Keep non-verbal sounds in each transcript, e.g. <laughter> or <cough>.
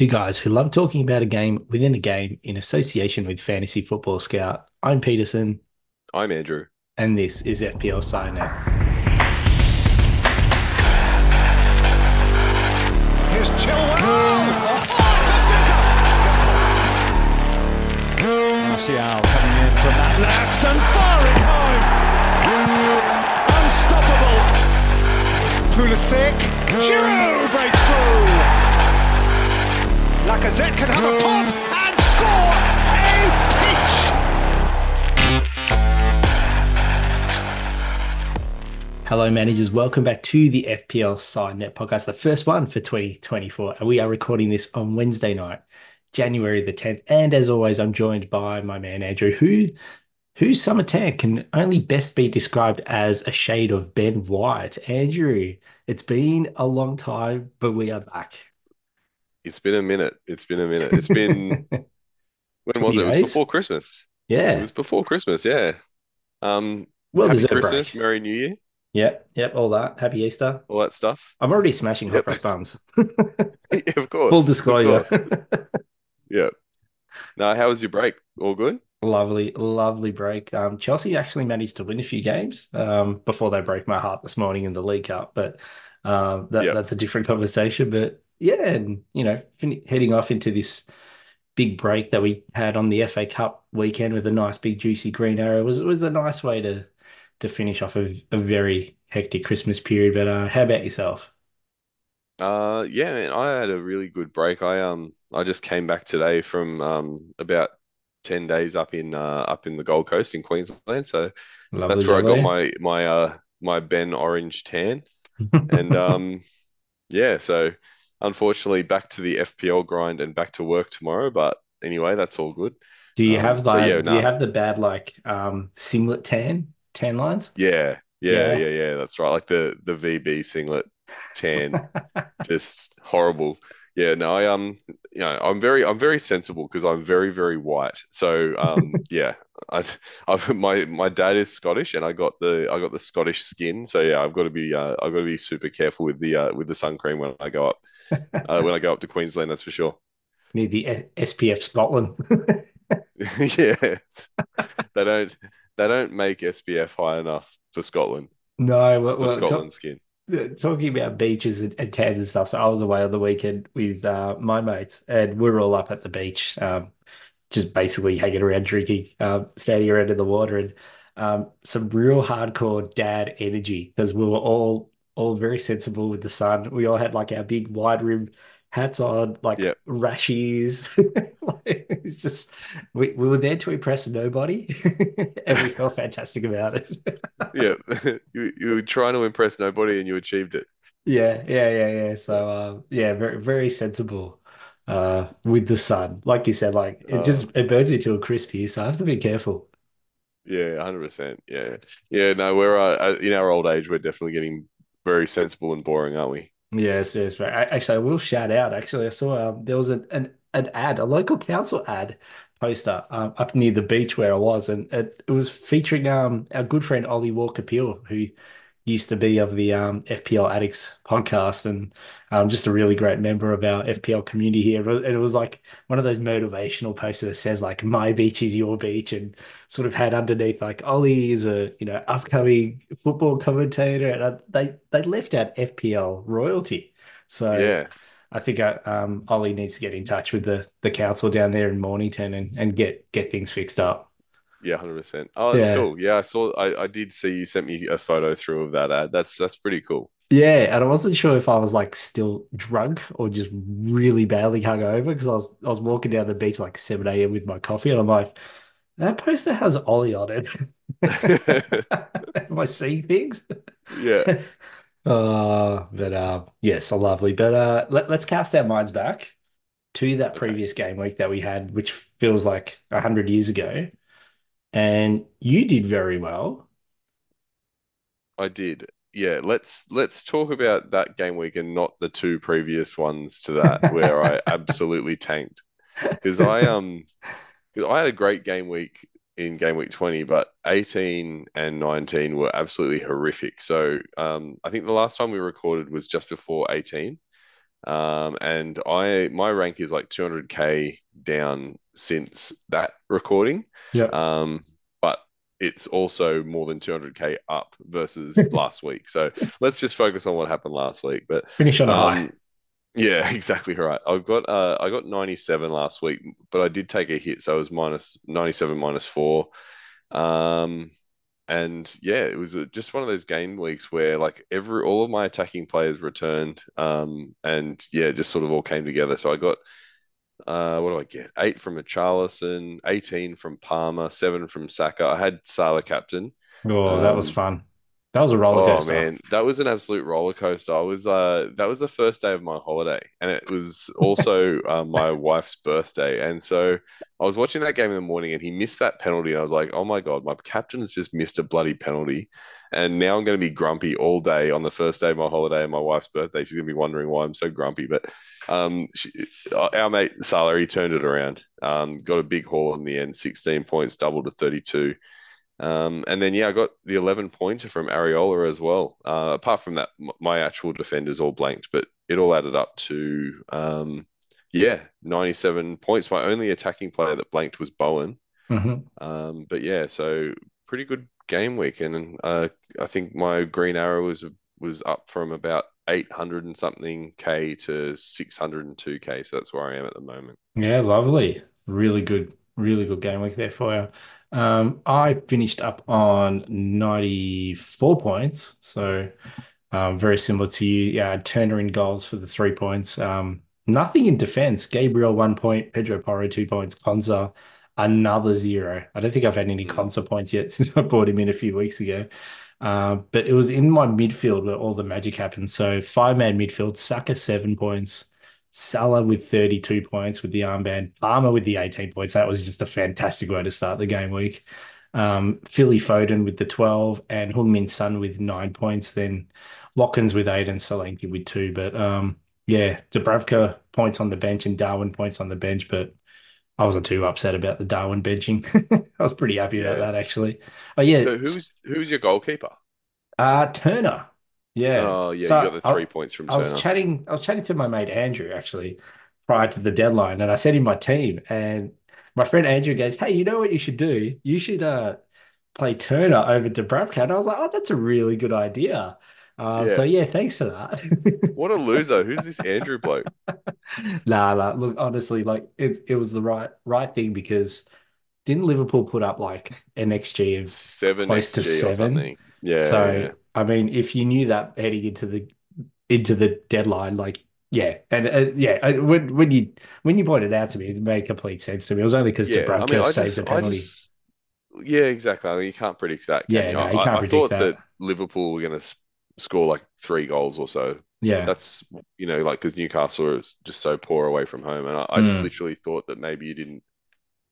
two guys who love talking about a game within a game in association with Fantasy Football Scout. I'm Peterson, I'm Andrew. and this is FPL SciNet. Here's Chilwell. Martial coming in from that left and firing home. Unstoppable. Pulisic. Giroud breaks through. Lacazette can have a pop and score a peach. Hello, managers. Welcome back to the FPL SciNet podcast, the first one for 2024. And we are recording this on Wednesday night, January the 10th. And as always, I'm joined by my man, Andrew, who whose summer tan can only best be described as a shade of Ben White. Andrew, it's been a long time, but we are back. It's been a minute. It's been a minute. It's been <laughs> when was it? It was before Christmas. Yeah. It was before Christmas, yeah. Um, Well happy Christmas, break. Merry New Year, Yep. Yep. All that. Happy Easter. all that stuff. I'm already smashing hot Yep. cross buns. yeah, of course. Full disclosure. course. Yeah. Now, how was your break? All good? Lovely, lovely break. Um, Chelsea actually managed to win a few games um, before they broke my heart this morning in the League Cup, but um, that, Yeah. that's a different conversation. But yeah, and you know, fin heading off into this big break that we had on the FA Cup weekend with a nice big juicy green arrow was was a nice way to to finish off a, a very hectic Christmas period. But uh, how about yourself? Uh, yeah, man, I had a really good break. I um, I just came back today from um about 10 days up in uh up in the Gold Coast in Queensland. So Lovely, that's where I got my my uh my Ben Orange tan. <laughs> And um, yeah, so unfortunately back to the FPL grind and back to work tomorrow. But anyway, that's all good. Do you Um, have like yeah, do you have the bad like um singlet tan tan lines? Yeah, yeah, Yeah. yeah, yeah. That's right. Like the the VB singlet tan, <laughs> just horrible. Yeah, no, I um, you know, I'm very I'm very sensible because I'm very very white. So um, <laughs> yeah, I <laughs> I've my my dad is Scottish and I got the I got the Scottish skin. So yeah, I've got to be uh I've got to be super careful with the uh with the sun cream when I go up uh, when I go up to Queensland. That's for sure. Need the SPF Scotland. <laughs> Yeah, they don't they don't make SPF high enough for Scotland No, well, for well, Scotland skin. Talking about beaches and, and tans and stuff. So I was away on the weekend with uh, my mates, and we are all up at the beach, um, just basically hanging around, drinking, um, standing around in the water, and um, some real hardcore dad energy because we were all all very sensible with the sun. We all had like our big wide rim hats on, like Yep. rashies. <laughs> Like, it's just we, we were there to impress nobody, <laughs> and we felt fantastic about it. <laughs> Yeah, you you were trying to impress nobody and you achieved it. Yeah, yeah, yeah, yeah. So, um, yeah, very, very sensible, uh, with the sun. Like you said, like it Uh, just it burns me to a crisp here, so I have to be careful. Yeah, 100%. Yeah. Yeah, no, we're uh, in our old age, we're definitely getting very sensible and boring, aren't we? Yes, yes. I- Actually, I will shout out. Actually, I saw um, there was an, an an ad, a local council ad poster um, up near the beach where I was, and it, it was featuring um our good friend Ollie Walker Peel, who used to be of the um, FPL Addicts podcast, and um, just a really great member of our FPL community here. And it was like one of those motivational posters that says like "My beach is your beach," and sort of had underneath like Ollie is a you know upcoming football commentator, and uh, they they left out FPL royalty. So Yeah. I think uh, um, Ollie needs to get in touch with the the council down there in Mornington and, and get get things fixed up. Yeah, 100%. Oh, that's Yeah. cool. Yeah, I saw I, I did see you sent me a photo through of that ad. That's that's pretty cool. Yeah, and I wasn't sure if I was like still drunk or just really badly hungover because I was I was walking down the beach like 7 a.m. with my coffee and I'm like, that poster has Ollie on it. <laughs> <laughs> Am I seeing things? Yeah. <laughs> Uh, but uh, yes, a lovely. But uh, let, let's cast our minds back to that Okay. previous game week that we had, which feels like a hundred years ago. And you did very well. I did. Yeah, let's let's talk about that game week and not the two previous ones to that where I <laughs> absolutely tanked. <laughs> Because I um because I had a great game week in game week 20, but 18 and 19 were absolutely horrific. So um I think the last time we recorded was just before 18. Um, and I my rank is like 200k down since that recording. Yeah. Um, but it's also more than 200k up versus <laughs> last week. So let's just focus on what happened last week. But Finish on a high. um, yeah, <laughs> exactly right. I've got uh, I got 97 last week, but I did take a hit, so it was minus 97 minus four. Um, and yeah, it was just one of those game weeks where like every all of my attacking players returned, um, and yeah, it just sort of all came together. So I got uh, what do I get? Eight from Richarlison, 18 from Palmer, seven from Saka. I had Salah captain. Oh, that was um, fun. That was a roller Oh coaster. man, that was an absolute roller coaster. I was uh that was the first day of my holiday and it was also <laughs> uh, my wife's birthday. And so I was watching that game in the morning and he missed that penalty and I was like, "Oh my God, my captain has just missed a bloody penalty." And now I'm going to be grumpy all day on the first day of my holiday and my wife's birthday. She's going to be wondering why I'm so grumpy. But um, she, our mate Salary turned it around. Um, got a big haul in the end, 16 points, double to 32. Um, and then yeah, I got the 11 pointer from Areola as well. Uh, apart from that, m- my actual defenders all blanked, but it all added up to um, yeah, 97 points. My only attacking player that blanked was Bowen. Mhm. Um, but yeah, so pretty good game week, and uh, I think my green arrow was was up from about 800 and something k to 602k. So that's where I am at the moment. Yeah, lovely. Really good, really good game week there for you. Um, I finished up on 94 points, so um, very similar to you. Yeah, Turner in goals for the three points. Um, nothing in defense. Gabriel one point, Pedro Porro two points, Konsa, another zero. I don't think I've had any Konsa points yet <laughs> since I bought him in a few weeks ago. Uh, but it was in my midfield where all the magic happened. So five man midfield, Saka seven points. Salah with 32 points with the armband, Palmer with the 18 points. That was just a fantastic way to start the game week. Um, Philly Foden with the 12 and Heung-min Son with nine points. Then Watkins with eight and Solanke with two. But um, yeah, Dubravka points on the bench and Darwin points on the bench. But I wasn't too upset about the Darwin benching. <laughs> I was pretty happy about that actually. Oh yeah, So who's who's your goalkeeper? uh, Turner. Yeah. Oh yeah, So you got the I- three points from I was Turner. chatting, I was chatting to my mate Andrew actually prior to the deadline, and I said in my team, and my friend Andrew goes, "Hey, you know what you should do? You should uh play Turner over Dubravka." And I was like, "Oh, that's a really good idea." Uh, so yeah, thanks for that. <laughs> What a loser! Who's this Andrew bloke? <laughs> Nah, nah, look, honestly, like it, it was the right right thing because didn't Liverpool put up like an XG of Seven Close to XG or seven. Yeah, So, yeah. I mean, if you knew that heading into the into the deadline, like, yeah, and uh, yeah, I- when when you when you pointed out to me, it made complete sense to me. It was only because Yeah, I mean, saved just, a I penalty. just, yeah, exactly. I mean, you can't predict that, can Yeah, you? no, I, you I- can't I predict thought that. that Liverpool were going to score like three goals or so. Yeah, That's, you know, like because Newcastle is just so poor away from home, and I, I just Mm. literally thought that maybe you didn't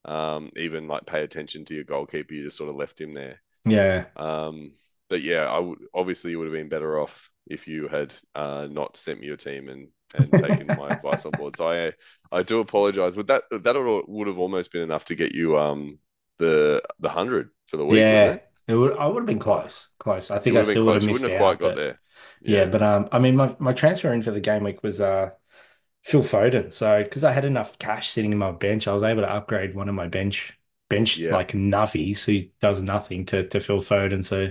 um, even like pay attention to your goalkeeper. You just sort of left him there. yeah, Um, but yeah, I would obviously you would have been better off if you had uh, not sent me your team and and taken my advice on board. So I I do apologize. But that that would have almost been enough to get you um the the hundred for the week, yeah. it? Would I would have been close, close. I think I still would have missed wouldn't have out, quite got but there. yeah, but um, I mean, my my transfer in for the game week was uh Phil Foden. So because I had enough cash sitting in my bench, I was able to upgrade one of my bench bench Yeah. like nuffies who does nothing to to Phil Foden. So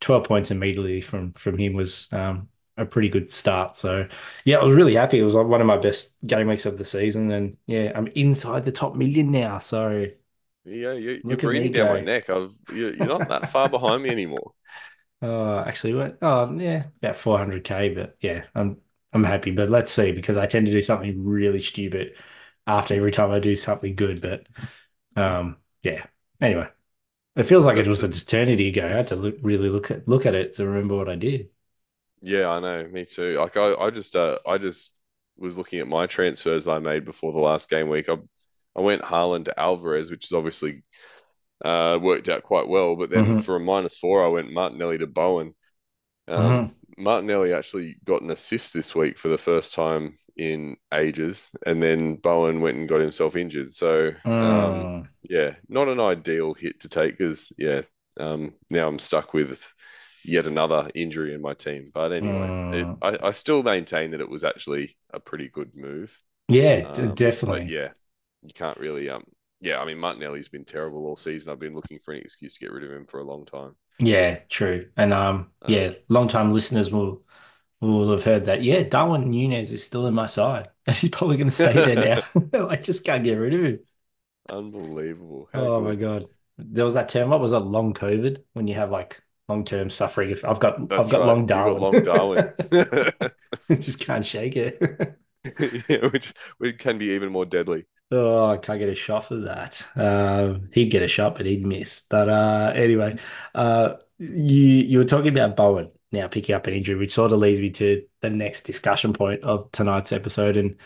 12 points immediately from from him was um a pretty good start. So yeah, I was really happy. It was like one of my best game weeks of the season. And yeah, I'm inside the top million now. So Yeah, you, you're Look breathing down my neck. I've you're, you're not that far behind me anymore. uh <laughs> actually went oh yeah, about 400k, but yeah, I'm I'm happy. But let's see, because I tend to do something really stupid after every time I do something good. But um yeah. Anyway. It feels like it was an eternity ago. I had to look, really look at look at it to remember what I did. Yeah, I know. Me too. Like I, I just uh, I just was looking at my transfers I made before the last game week. I I went Haaland to Alvarez, which is obviously uh worked out quite well. But then Mhm. for a minus four, I went Martinelli to Bowen. Um, Martinelli actually got an assist this week for the first time in ages, and then Bowen went and got himself injured. So um, Mm. yeah, not an ideal hit to take because yeah, um, now I'm stuck with yet another injury in my team. But anyway, it, Mm. I, I still maintain that it was actually a pretty good move. Yeah, Um, definitely. Yeah, you can't really. Um, yeah, I mean Martinelli's been terrible all season. I've been looking for an excuse to get rid of him for a long time. Yeah, true. And um, Um, yeah, long-time listeners will will have heard that. Yeah, Darwin Nunez is still in my side, <laughs> and he's probably going to stay there now. <laughs> <laughs> I just can't get rid of him. Unbelievable. How Oh my. God. There was that term. What was it? Long COVID when you have like long-term suffering. If I've got That's I've got right. long You got Darwin. long Darwin. Just can't shake it. yeah, which, which can be even more deadly. Oh, I can't get a shot for that. Um, he'd get a shot, but he'd miss. But uh, anyway, uh, you you were talking about Bowen now picking up an injury, which sort of leads me to the next discussion point of tonight's episode. And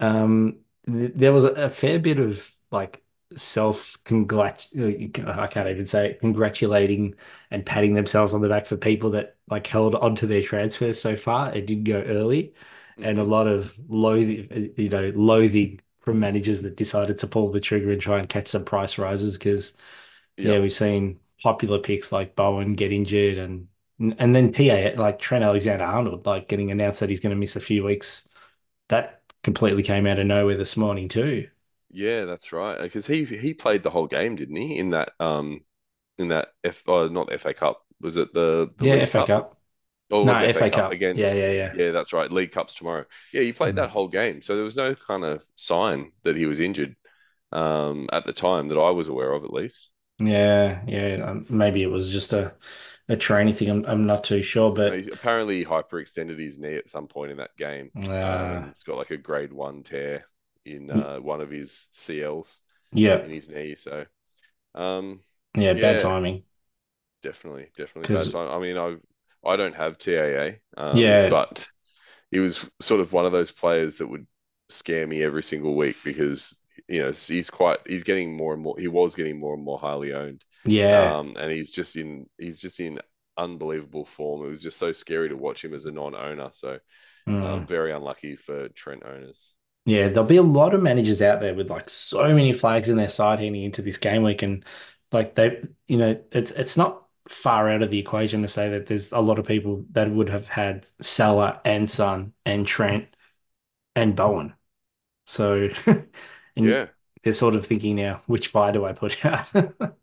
um, th there was a, a fair bit of like self congrat I can't even say it, congratulating and patting themselves on the back for people that like held onto their transfers so far. It did go early and a Mhm. lot of loathing, you know, loathing from managers that decided to pull the trigger and try and catch some price rises because yeah, we've seen popular picks like Bowen get injured and and then PA like Trent Alexander-Arnold like getting announced that he's going to miss a few weeks. That completely came out of nowhere this morning too. Yeah, that's right. Because he he played the whole game, didn't he? In that um in that F oh, not FA Cup. Was it the the Yeah, League FA Cup? Cup. Or No, was FA FA Cup. Cup against Yeah, yeah, yeah. Yeah, that's right. League Cup's tomorrow. Yeah, he played Mm. that whole game. So there was no kind of sign that he was injured um at the time that I was aware of at least. Yeah, yeah. Um, maybe it was just a a training thing. I'm I'm not too sure, but He apparently hyperextended his knee at some point in that game. Um, uh, and it's got like a grade one tear in uh, one of his CLs yeah, in his knee. So, um, yeah, bad timing. definitely, definitely bad time. I mean, I I don't have TAA, um, Yeah. but he was sort of one of those players that would scare me every single week because you know he's quite he's getting more and more. He was getting more and more highly owned. Yeah, Um, and he's just in he's just in unbelievable form. It was just so scary to watch him as a non-owner. So. Mm. Very unlucky for Trent owners. Yeah, there'll be a lot of managers out there with like so many flags in their side heading into this game week, and like they, you know, it's it's not far out of the equation to say that there's a lot of people that would have had Salah and Son and Trent and Bowen. So, <laughs> and Yeah, they're sort of thinking now, which fire do I put out? <laughs>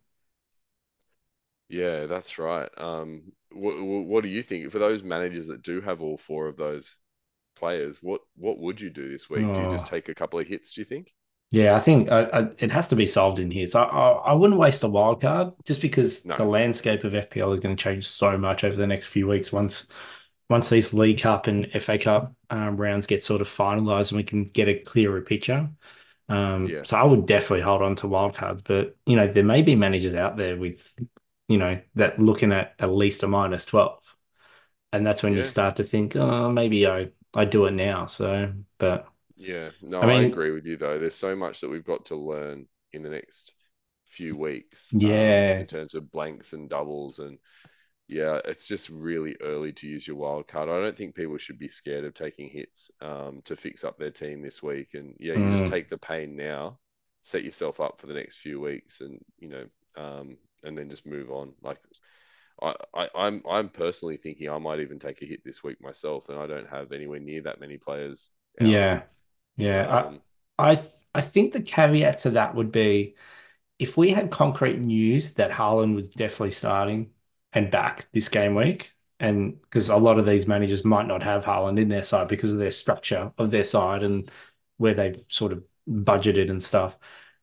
yeah, that's right. Um, what what do you think for those managers that do have all four of those players? What what would you do this week? Do you just Oh. take a couple of hits? Do you think? Yeah, I think I, I, it has to be solved in here. So I, I, I wouldn't waste a wild card just because No. the landscape of FPL is going to change so much over the next few weeks once once these League Cup and FA Cup um, rounds get sort of finalised and we can get a clearer picture. Um, Yeah. So I would definitely hold on to wild cards, but you know there may be managers out there with you know that looking at at least a minus twelve, and that's when you start to think, oh, maybe I I do it now. So, but. Yeah, no, I I, agree with you though. There's so much that we've got to learn in the next few weeks. um, Yeah. in terms of blanks and doubles and yeah, it's just really early to use your wild card. I don't think people should be scared of taking hits um, to fix up their team this week. And yeah, you just Mm. take the pain now, set yourself up for the next few weeks, and you know, um, and then just move on. Like I, I, I'm I'm personally thinking I might even take a hit this week myself, and I don't have anywhere near that many players. out. Yeah, yeah. I, Um, I th I think the caveat to that would be if we had concrete news that Haaland was definitely starting and back this game week, and because a lot of these managers might not have Haaland in their side because of their structure of their side and where they've sort of budgeted and stuff,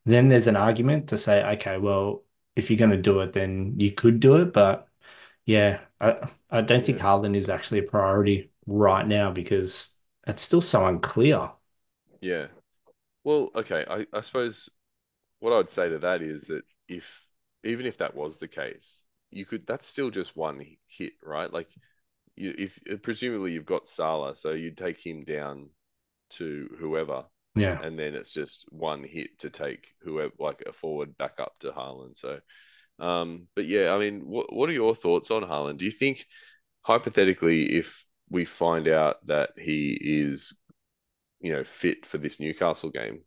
then there's an argument to say, okay, well, if you're going to do it, then you could do it. But yeah, I I don't think Yeah. Haaland is actually a priority right now because it's still so unclear. Yeah. Well, okay. I, I suppose what I would say to that is that if even if that was the case, you could that's still just one hit, right? Like you, if presumably you've got Salah, so you'd take him down to whoever, Yeah. and then it's just one hit to take whoever like a forward back up to Haaland. So um, but yeah, I mean, what what are your thoughts on Haaland? Do you think hypothetically if we find out that he is you know fit for this Newcastle game,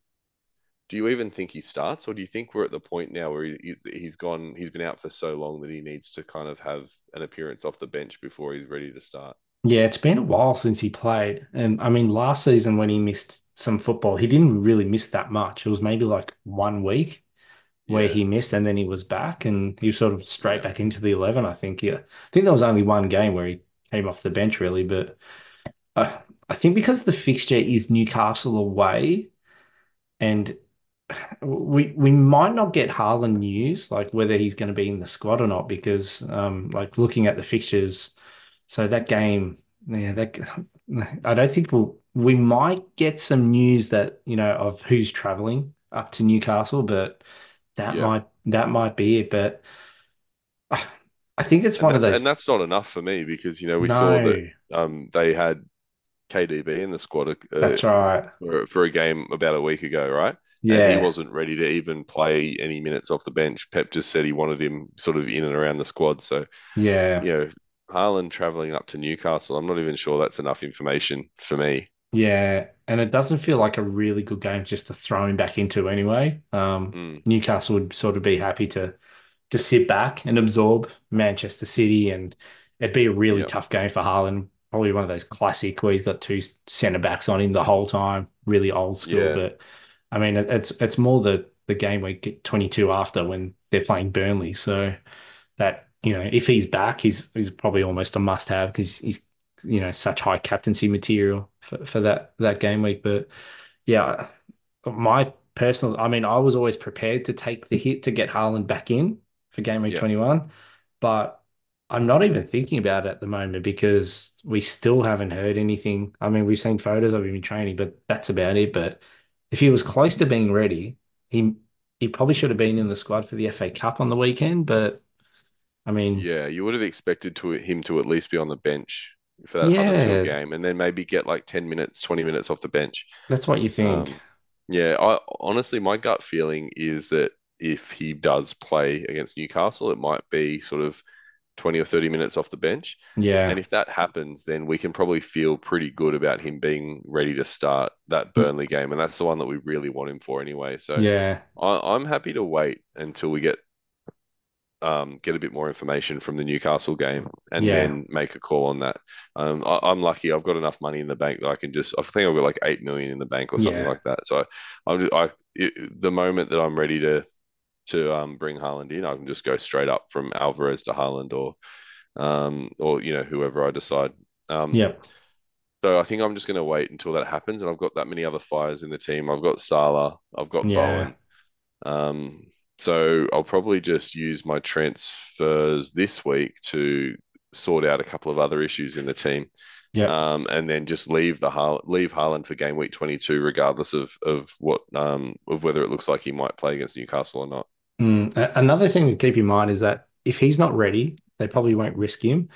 do you even think he starts, or do you think we're at the point now where he, he's gone, he's been out for so long that he needs to kind of have an appearance off the bench before he's ready to start? Yeah, it's been a while since he played. And I mean, last season when he missed some football, he didn't really miss that much. It was maybe like one week where Yeah. he missed and then he was back and he was sort of straight Yeah. back into the 11, I think. Yeah. I think there was only one game where he came off the bench, really. But uh, I think because the fixture is Newcastle away and <sighs> we we might not get Haaland news, like whether he's going to be in the squad or not, because um, like looking at the fixtures, so that game, yeah, that <laughs> I don't think we'll we might get some news that you know of who's traveling up to Newcastle, but that Yeah. might that might be it. But uh, <sighs> I think it's one of those. and that's not enough for me because you know we saw that um they had KDB in the squad uh, that's right. for, for a game about a week ago, right? And Yeah, he wasn't ready to even play any minutes off the bench. Pep just said he wanted him sort of in and around the squad. So, yeah. you know, Haaland traveling up to Newcastle, I'm not even sure that's enough information for me. Yeah, and it doesn't feel like a really good game just to throw him back into anyway. Um, Mm, Newcastle would sort of be happy to to sit back and absorb Manchester City, and it'd be a really Yep. tough game for Haaland. Probably one of those classic where he's got two centre backs on him the whole time, really old school. Yeah. But I mean, it's it's more the the game week 22 after when they're playing Burnley. So that you know, if he's back, he's he's probably almost a must have because he's you know such high captaincy material for, for that that game week. But yeah, my personal, I mean, I was always prepared to take the hit to get Haaland back in for game week Yeah. 21, but I'm not even thinking about it at the moment because we still haven't heard anything. I mean, we've seen photos of him in training, but that's about it. But if he was close to being ready, he he probably should have been in the squad for the FA Cup on the weekend. But I mean, yeah, you would have expected to him to at least be on the bench for that Huddersfield game and then maybe get like 10 minutes, 20 minutes off the bench. that's what you think. Um, yeah, I honestly, my gut feeling is that if he does play against Newcastle, it might be sort of 20 or 30 minutes off the bench. yeah. And if that happens, then we can probably feel pretty good about him being ready to start that Burnley game. And that's the one that we really want him for anyway. So Yeah. I, I'm happy to wait until we get um, get a bit more information from the Newcastle game and Yeah. then make a call on that. Um, I, I'm lucky; I've got enough money in the bank that I can just. I think I've got like eight million in the bank or something Yeah. like that. So I, I'm just, I it, the moment that I'm ready to to um, bring Haaland in, I can just go straight up from Alvarez to Haaland or um, or you know whoever I decide. Um, Yep. so I think I'm just going to wait until that happens, and I've got that many other fires in the team. I've got Salah, I've got Yeah. Bowen. Um, so I'll probably just use my transfers this week to sort out a couple of other issues in the team. Yep. Um, and then just leave the Har- leave Haaland for game week 22, regardless of of what um of whether it looks like he might play against Newcastle or not. Mm. Another thing to keep in mind is that if he's not ready, they probably won't risk him.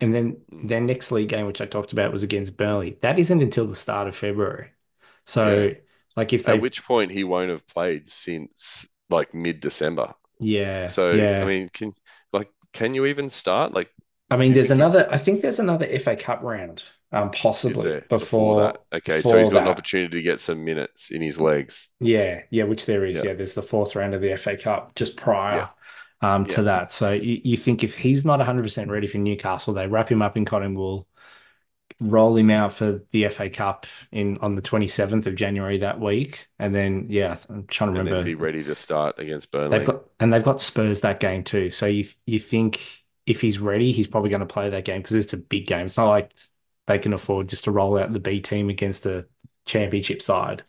And then Mm. their next league game, which I talked about, was against Burnley. That isn't until the start of February. So, Yeah. like, if they, At which point he won't have played since like mid December. yeah, So yeah. I mean, can like can you even start? Like, I mean, there's another. it's- I think there's another FA Cup round, um, possibly there before. that? Okay, so he's got an opportunity to get some minutes in his legs. Yeah, yeah, which there is. Yeah. Yeah, there's the fourth round of the FA Cup just prior um, to that. So you, you think if he's not 100% ready for Newcastle, they wrap him up in cotton wool, roll him out for the FA Cup in on the 27th of January that week, and then yeah, I'm trying to and remember. be ready to start against Burnley. They've got and they've got Spurs that game too. So you you think if he's ready, he's probably going to play that game because it's a big game. It's not like they can afford just to roll out the B team against a championship side.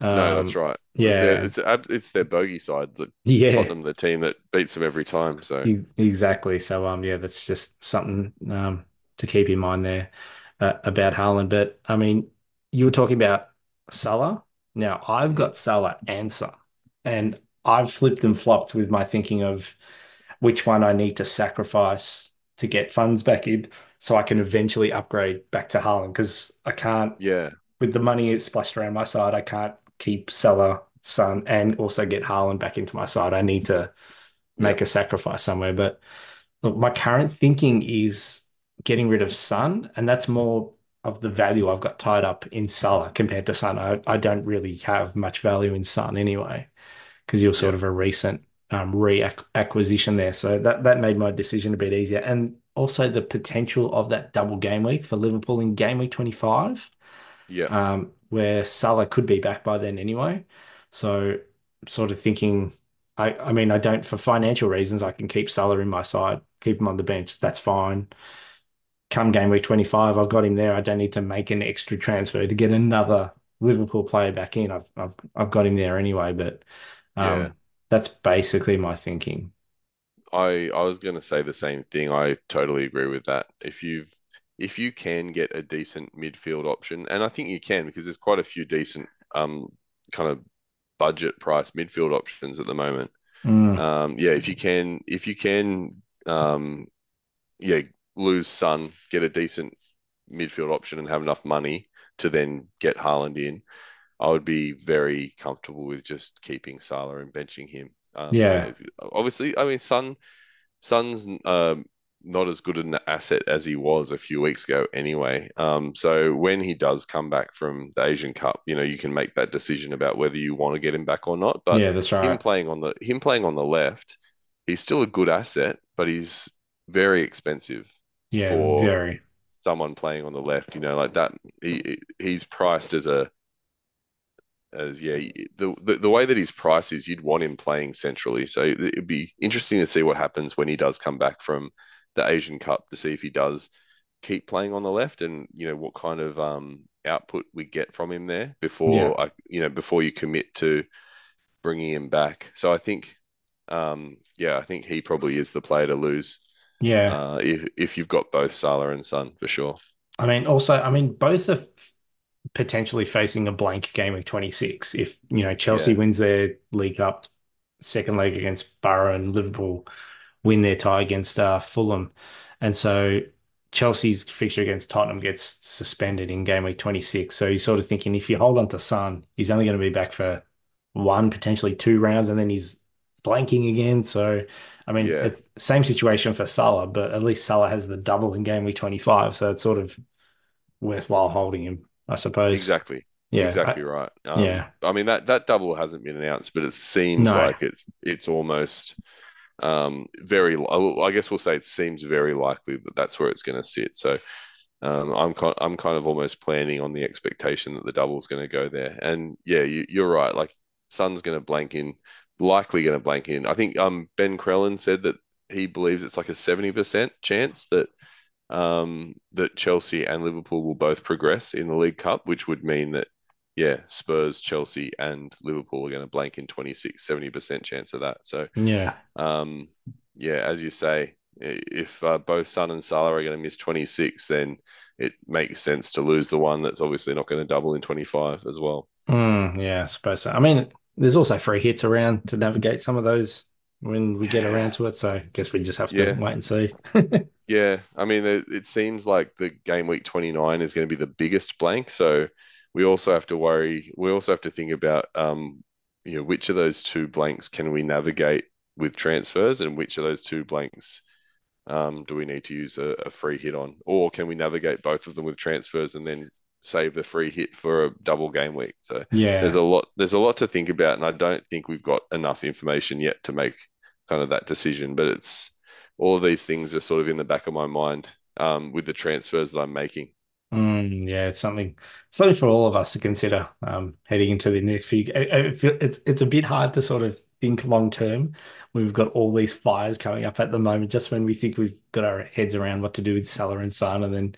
no, that's Um, right. Yeah, They're- it's it's their bogey side. The yeah. Tottenham, the team that beats them every time. So Exactly. So, um, yeah, that's just something um to keep in mind there uh, about Haaland. But I mean, you were talking about Salah. Now, I've got Salah and Son, and I've flipped and flopped with my thinking of which one I need to sacrifice to get funds back in, so I can eventually upgrade back to Haaland because I can't yeah, with the money splashed around my side. I can't keep Salah, Son, and also get Haaland back into my side. I need to make a sacrifice somewhere. But look, my current thinking is getting rid of Son, and that's more of the value I've got tied up in Salah compared to Son. I, I don't really have much value in Son anyway, because you're sort of a recent um, reacquisition there. So that that made my decision a bit easier. And also the potential of that double game week for Liverpool in game week 25, Yeah. um, where Salah could be back by then anyway. So sort of thinking, I, I mean, I don't, for financial reasons, I can keep Salah in my side, keep him on the bench. That's fine. Come game week 25, I've got him there. I don't need to make an extra transfer to get another Liverpool player back in. I've I've I've got him there anyway, but um, Yeah. that's basically my thinking. I I was going to say the same thing. I totally agree with that. If you've if you can get a decent midfield option, and I think you can because there's quite a few decent um kind of budget price midfield options at the moment. Mm, Um, yeah, if you can if you can um yeah lose Son, get a decent midfield option, and have enough money to then get Haaland in, I would be very comfortable with just keeping Salah and benching him. Um, Yeah. obviously, I mean, Son, Son's um, not as good an asset as he was a few weeks ago, anyway. Um, so when he does come back from the Asian Cup, you know, you can make that decision about whether you want to get him back or not. But yeah, that's right. him playing on the him playing on the left, he's still a good asset, but he's very expensive Yeah, for- very. someone playing on the left, you know, like that. He he's priced as a as yeah, the, the the way that he's priced is you'd want him playing centrally. So it'd be interesting to see what happens when he does come back from the Asian Cup to see if he does keep playing on the left and you know what kind of um output we get from him there before I you know before you commit to bringing him back. So I think um yeah, I think he probably is the player to lose Yeah. uh if if you've got both Salah and Son for sure. I mean, also, I mean, both are f- potentially facing a blank game week 26. If, you know, Chelsea Yeah. wins their League Cup second leg against Boro and Liverpool win their tie against uh, Fulham. And so Chelsea's fixture against Tottenham gets suspended in game week 26. So you're sort of thinking if you hold on to Son, he's only going to be back for one, potentially two rounds, and then he's blanking again. So, I mean, Yeah. it's same situation for Salah, but at least Salah has the double in game week 25. So it's sort of worthwhile holding him, I suppose. Exactly. Yeah. exactly right. Um, yeah. I mean that that double hasn't been announced, but it seems No. like it's it's almost um very. I guess we'll say it seems very likely that that's where it's going to sit. So um, I'm kind I'm kind of almost planning on the expectation that the double's going to go there. And yeah, you, you're right. Like Son's going to blank in, likely going to blank in. I think um Ben Crellin said that he believes it's like a seventy percent chance that um that Chelsea and Liverpool will both progress in the League Cup, which would mean that yeah, Spurs, Chelsea, and Liverpool are going to blank in 26, 70% chance of that. So, Yeah. um, yeah, as you say, if uh, both Son and Salah are going to miss 26, then it makes sense to lose the one that's obviously not going to double in 25 as well. Mm, yeah, I suppose so. I mean, there's also free hits around to navigate some of those when we get around to it. So I guess we just have to Yeah. wait and see. <laughs> Yeah, I mean, it, it seems like the game week 29 is going to be the biggest blank. So we also have to worry, we also have to think about, um, you know, which of those two blanks can we navigate with transfers and which of those two blanks um, do we need to use a, a free hit on? Or can we navigate both of them with transfers and then save the free hit for a double game week? So Yeah. there's a lot, there's a lot to think about. And I don't think we've got enough information yet to make kind of that decision, but it's, all of these things are sort of in the back of my mind um, with the transfers that I'm making. Mm, yeah, it's something something for all of us to consider um, heading into the next few. It's it's a bit hard to sort of think long term. We've got all these fires coming up at the moment. Just when we think we've got our heads around what to do with Salah and Son, and then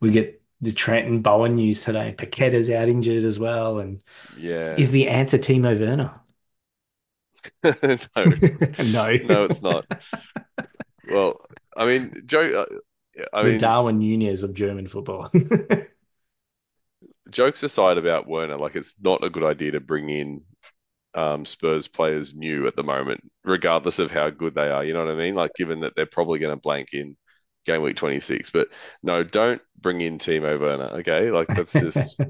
we get the Trent and Bowen news today. Paqueta's out injured as well, and Yeah. is the answer Timo Werner? <laughs> no, <laughs> no, no, it's not. Well, I mean, Joe, uh, I the mean, Darwin Nunez of German football. <laughs> jokes aside about Werner, like it's not a good idea to bring in um, Spurs players new at the moment, regardless of how good they are. You know what I mean? Like, given that they're probably going to blank in game week 26. But no, don't bring in Timo Werner, okay? Like, that's just,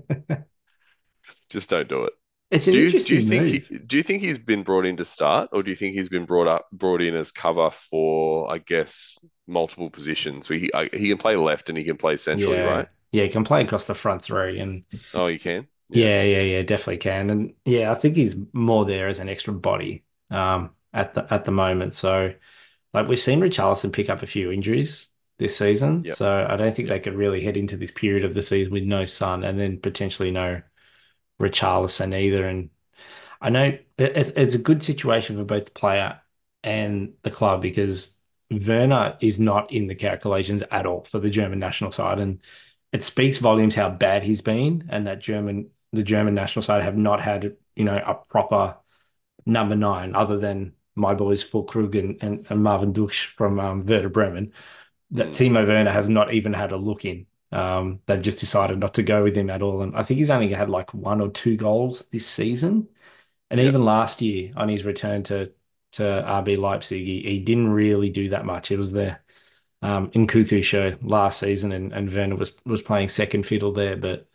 <laughs> just don't do it. It's an Do you, do interesting you think move. he, do you think he's been brought in to start, or do you think he's been brought up brought in as cover for, I guess, multiple positions? So he I, he can play left and he can play centrally, yeah, right? Yeah, he can play across the front three, and Oh, you can. yeah, yeah, yeah, definitely can. And yeah, I think he's more there as an extra body um, at the at the moment. So, like we've seen Richarlison pick up a few injuries this season, Yep. so I don't think Yep. they could really head into this period of the season with no Son and then potentially no Richarlison either. And I know it's, it's a good situation for both the player and the club because Werner is not in the calculations at all for the German national side, and it speaks volumes how bad he's been, and that German the German national side have not had you know a proper number nine other than my boys Füllkrug and, and, and Marvin Ducksch from um, Werder Bremen. That Mm. Timo Werner has not even had a look in. Um, they've just decided not to go with him at all, and I think he's only had like one or two goals this season. And even last year, on his return to to RB Leipzig, he, he didn't really do that much. It was the um, Nkunku show last season, and, and Werner was was playing second fiddle there. But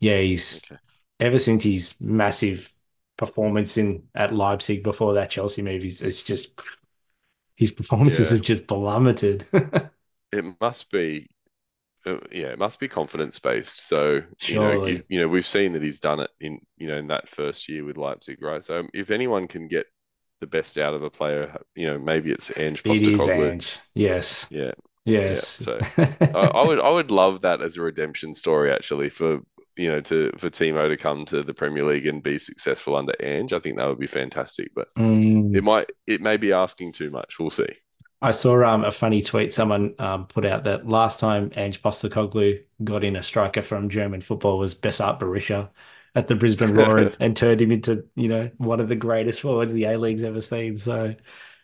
yeah, he's Okay. ever since his massive performance in at Leipzig before that Chelsea move, he's it's just his performances Yeah. have just plummeted. <laughs> It must be, uh, yeah, it must be confidence based. So you know, if, you know, we've seen that he's done it in you know in that first year with Leipzig, right? So um, if anyone can get the best out of a player, you know, maybe it's Ange It is Postecoglou. Ange. Yes. Yeah, Yes. so <laughs> I, I would I would love that as a redemption story actually for you know to for Timo to come to the Premier League and be successful under Ange. I think that would be fantastic, but Mm. it might it may be asking too much. We'll see. I saw um, a funny tweet someone um, put out that last time Ange Postecoglou got in a striker from German football was Besart Berisha at the Brisbane Roar and, <laughs> and turned him into, you know, one of the greatest forwards the A League's ever seen. So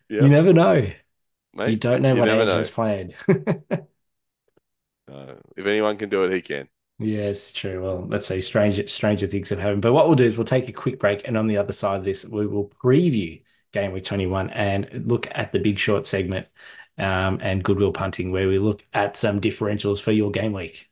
Yeah, you never know. You don't know you what Ange know. has planned. Uh, if anyone can do it, he can. Yes, true. Well, let's see. Stranger, stranger things have happened. But what we'll do is we'll take a quick break, and on the other side of this, we will preview game week 21 and look at the big short segment um, and goodwill punting, where we look at some differentials for your game week.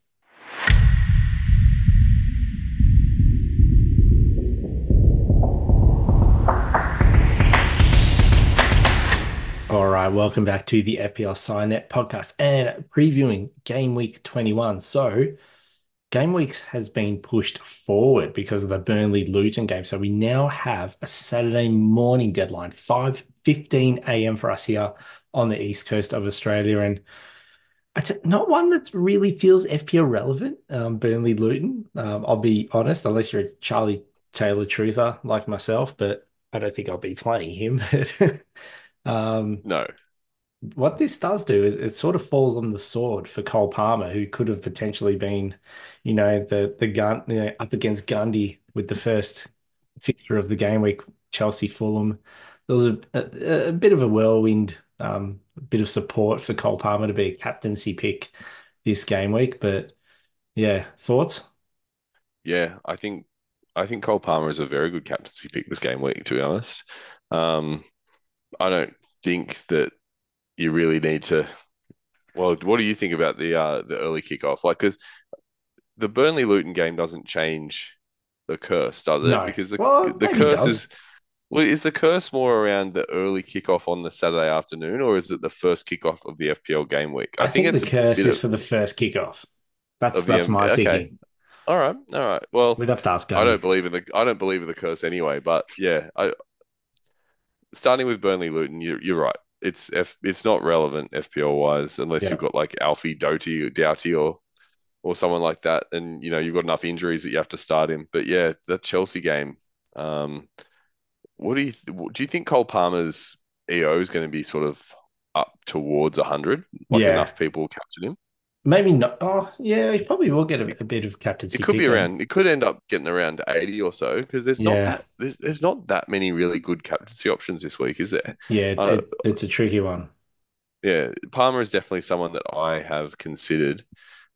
All right, welcome back to the FPL Signet podcast and previewing game week 21. So, game weeks has been pushed forward because of the Burnley Luton game. So, we now have a Saturday morning deadline, 5:15 a.m. for us here on the east coast of Australia. And it's not one that really feels FPL relevant, um, Burnley Luton. Um, I'll be honest, unless you're a Charlie Taylor truther like myself, but I don't think I'll be playing him. <laughs> Um, No, what this does do is it sort of falls on the sword for Cole Palmer, who could have potentially been, you know, the the gun you know, up against Gundy with the first fixture of the game week, Chelsea Fulham. There was a, a, a bit of a whirlwind, um, a bit of support for Cole Palmer to be a captaincy pick this game week. But yeah, thoughts? yeah, I think I think Cole Palmer is a very good captaincy pick this game week. To be honest, um, I don't think that you really need to. Well, what do you think about the uh, the early kickoff? Like, because the Burnley Luton game doesn't change the curse, does it? No. Because the Well, the curse is. Well, is the curse more around the early kickoff on the Saturday afternoon, or is it the first kickoff of the FPL game week? I, think, it's the curse is of- for the first kickoff. That's that's M- my okay. thinking. All right, all right. Well, We'd have to ask I don't believe in the I don't believe in the curse anyway, but yeah, I starting with Burnley Luton, you're you're right. It's F, it's not relevant FPL wise unless Yeah. you've got like Alfie Doughty or Doughty or or someone like that, and you know you've got enough injuries that you have to start him. But yeah, that Chelsea game. Um, what do you do? You think Cole Palmer's EO is going to be sort of up towards hundred? Like Yeah. enough people captured him. Maybe not. Oh, yeah, he probably will get a, a bit of captaincy. It could be around. It could end up getting around eighty or so because there's not Yeah. there's there's not that many really good captaincy options this week, is there? Yeah, it's, I it, it's a tricky one. Yeah, Palmer is definitely someone that I have considered.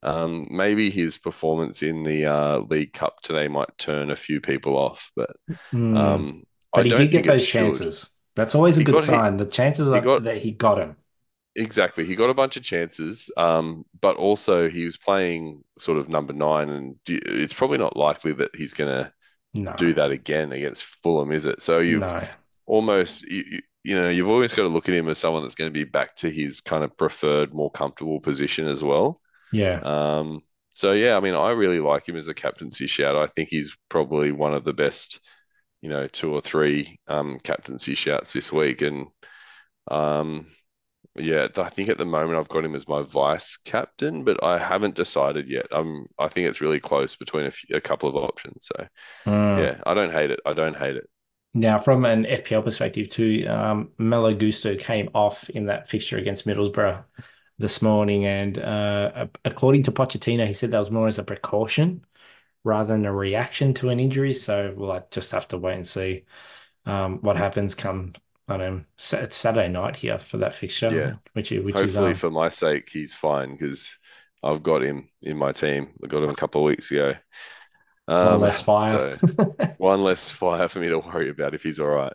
Um, maybe his performance in the uh, League Cup today might turn a few people off, but Hmm. um, I but he don't did get those should. chances. That's always a He good he- sign. the chances are got- that he got him. Exactly. He got a bunch of chances, um, but also he was playing sort of number nine, and it's probably not likely that he's going to No, do that again against Fulham, is it? So you've no. almost you, you- you know you've always got to look at him as someone that's going to be back to his kind of preferred, more comfortable position as well. Yeah, Um, so yeah, I mean, I really like him as a captaincy shout. I think he's probably one of the best, you know, two or three um, captaincy shouts this week, and um, yeah, I think at the moment I've got him as my vice captain, but I haven't decided yet. I'm, I think it's really close between a, few, a couple of options. So Mm. yeah, I don't hate it. I don't hate it. Now, from an FPL perspective too, um, Malo Gusto came off in that fixture against Middlesbrough this morning, and uh, according to Pochettino, he said that was more as a precaution rather than a reaction to an injury. So we'll like, just have to wait and see um, what happens come. I don't know. It's Saturday night here for that fixture, Yeah. which is which is Hopefully, um, for my sake, he's fine because I've got him in my team. I got him a couple of weeks ago. one Um, less fire. so <laughs> one less fire for me to worry about if he's all right.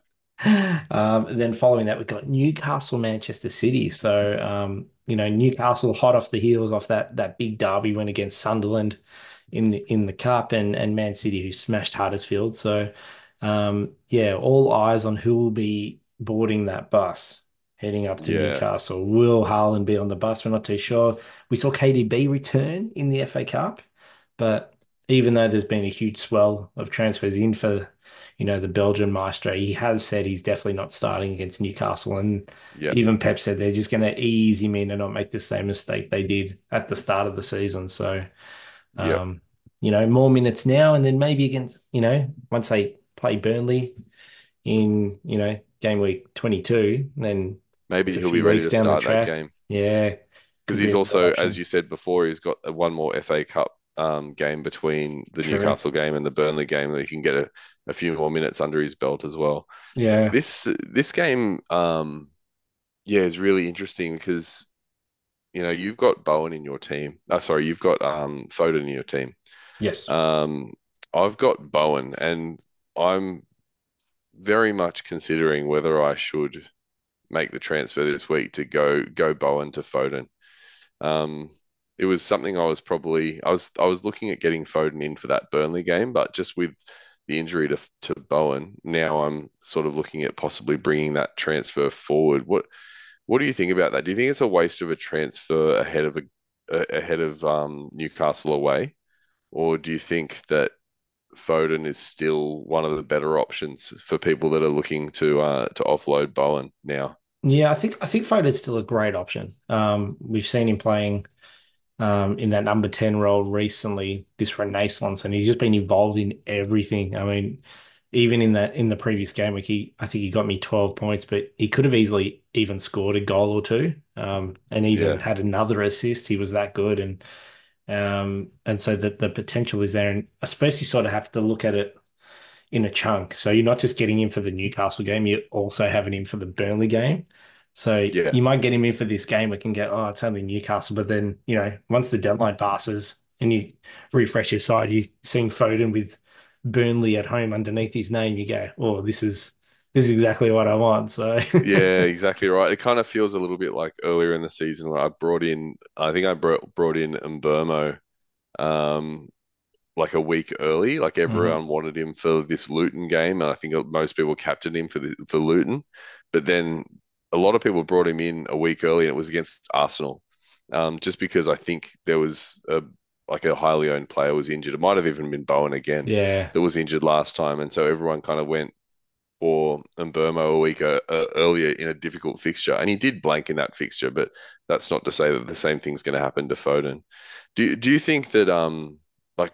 Um, then following that, we've got Newcastle, Manchester City. So, um, you know, Newcastle hot off the heels off that that big derby win against Sunderland in the in the cup, and and Man City who smashed Huddersfield. So, um, yeah, all eyes on who will be boarding that bus heading up to Yeah. Newcastle. Will Haaland be on the bus? We're not too sure. We saw KDB return in the FA Cup, but even though there's been a huge swell of transfers in for you know, the Belgian maestro, he has said he's definitely not starting against Newcastle. And Yeah, even Pep said they're just going to ease him in and not make the same mistake they did at the start of the season. So, um, you know, more minutes now, and then maybe against, you know, once they play Burnley in, you know, game week 22, then maybe he'll be ready to start that game yeah, because he's be also, as you said before, he's got one more FA Cup um, game between the True. Newcastle game and the Burnley game that he can get a, a few more minutes under his belt as well. Yeah. This this game, um, yeah, is really interesting because you know you've got Bowen in your team. Uh, sorry, you've got um, Foden in your team. Yes. Um, I've got Bowen, and I'm very much considering whether I should make the transfer this week to go go Bowen to Foden. Um, it was something I was probably I was I was looking at getting Foden in for that Burnley game, but just with the injury to to Bowen, now I'm sort of looking at possibly bringing that transfer forward. What what do you think about that? Do you think it's a waste of a transfer ahead of a ahead of um, Newcastle away, or do you think that Foden is still one of the better options for people that are looking to uh, to offload Bowen now? Yeah, I think I think Foden's still a great option. Um, we've seen him playing um, in that number 10 role recently, this renaissance, and he's just been involved in everything. I mean, even in that in the previous game week, he I think he got me 12 points, but he could have easily even scored a goal or two, um, and even Yeah. had another assist. He was that good, and um, and so the the potential is there. And I suppose you sort of have to look at it in a chunk. So you're not just getting him for the Newcastle game, you're also having him for the Burnley game. So Yeah. you might get him in for this game. We can get, oh, it's only Newcastle. But then, you know, once the deadline passes and you refresh your side, you're seeing Foden with Burnley at home underneath his name, you go, oh, this is this is exactly what I want. So <laughs> Yeah, exactly right. It kind of feels a little bit like earlier in the season when I brought in, I think I brought brought in Mbeumo, um, like a week early. Like everyone wanted him for this Luton game, and I think most people captained him for the for Luton. But then a lot of people brought him in a week early, and it was against Arsenal, um, just because I think there was a like a highly owned player was injured. It might have even been Bowen again yeah. that was injured last time, and so everyone kind of went for Mbeumo a week uh, uh, earlier in a difficult fixture, and he did blank in that fixture. But that's not to say that the same thing's going to happen to Foden. Do do you think that um like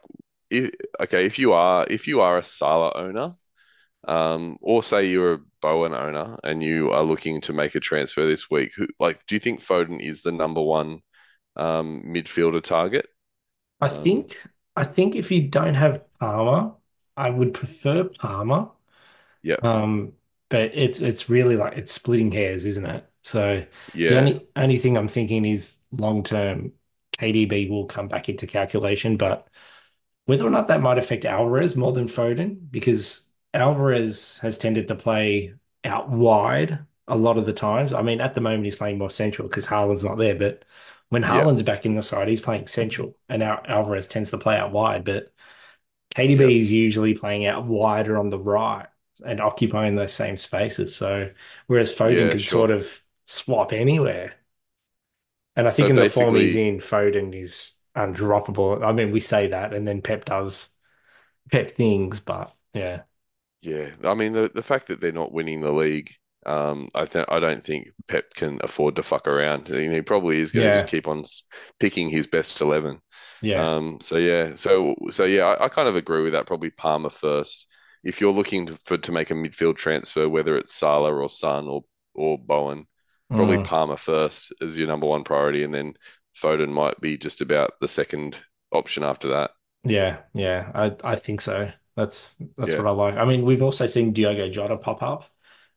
if, okay if you are if you are a Salah owner, um or say you're a Bowen owner and you are looking to make a transfer this week, who like do you think Foden is the number one um midfielder target? I Um, think I think if you don't have Palmer, I would prefer Palmer. Yeah, Um, but it's it's really like it's splitting hairs, isn't it? So the yeah, only only thing I'm thinking is long term, KDB will come back into calculation, but whether or not that might affect Alvarez more than Foden, because Alvarez has tended to play out wide a lot of the times. I mean, at the moment he's playing more central because Haaland's not there, but when Yeah. Back in the side, he's playing central, and Al Alvarez tends to play out wide, but KDB Yeah. is usually playing out wider on the right and occupying those same spaces. So whereas Foden Yeah, can sure. sort of swap anywhere. And I think So in the form he's in, Foden is undroppable. I mean, we say that, and then Pep does Pep things, but yeah, Yeah, I mean the the fact that they're not winning the league, um, I think I don't think Pep can afford to fuck around. You know, he probably is going to Yeah. just keep on picking his best eleven. yeah, Um, so yeah, so so yeah, I, I kind of agree with that. Probably Palmer first. If you're looking to, for to make a midfield transfer, whether it's Salah or Son or or Bowen, probably Mm, Palmer first is your number one priority, and then Foden might be just about the second option after that. yeah, yeah. I I think so. That's that's Yeah. what I like. I mean, we've also seen Diogo Jota pop up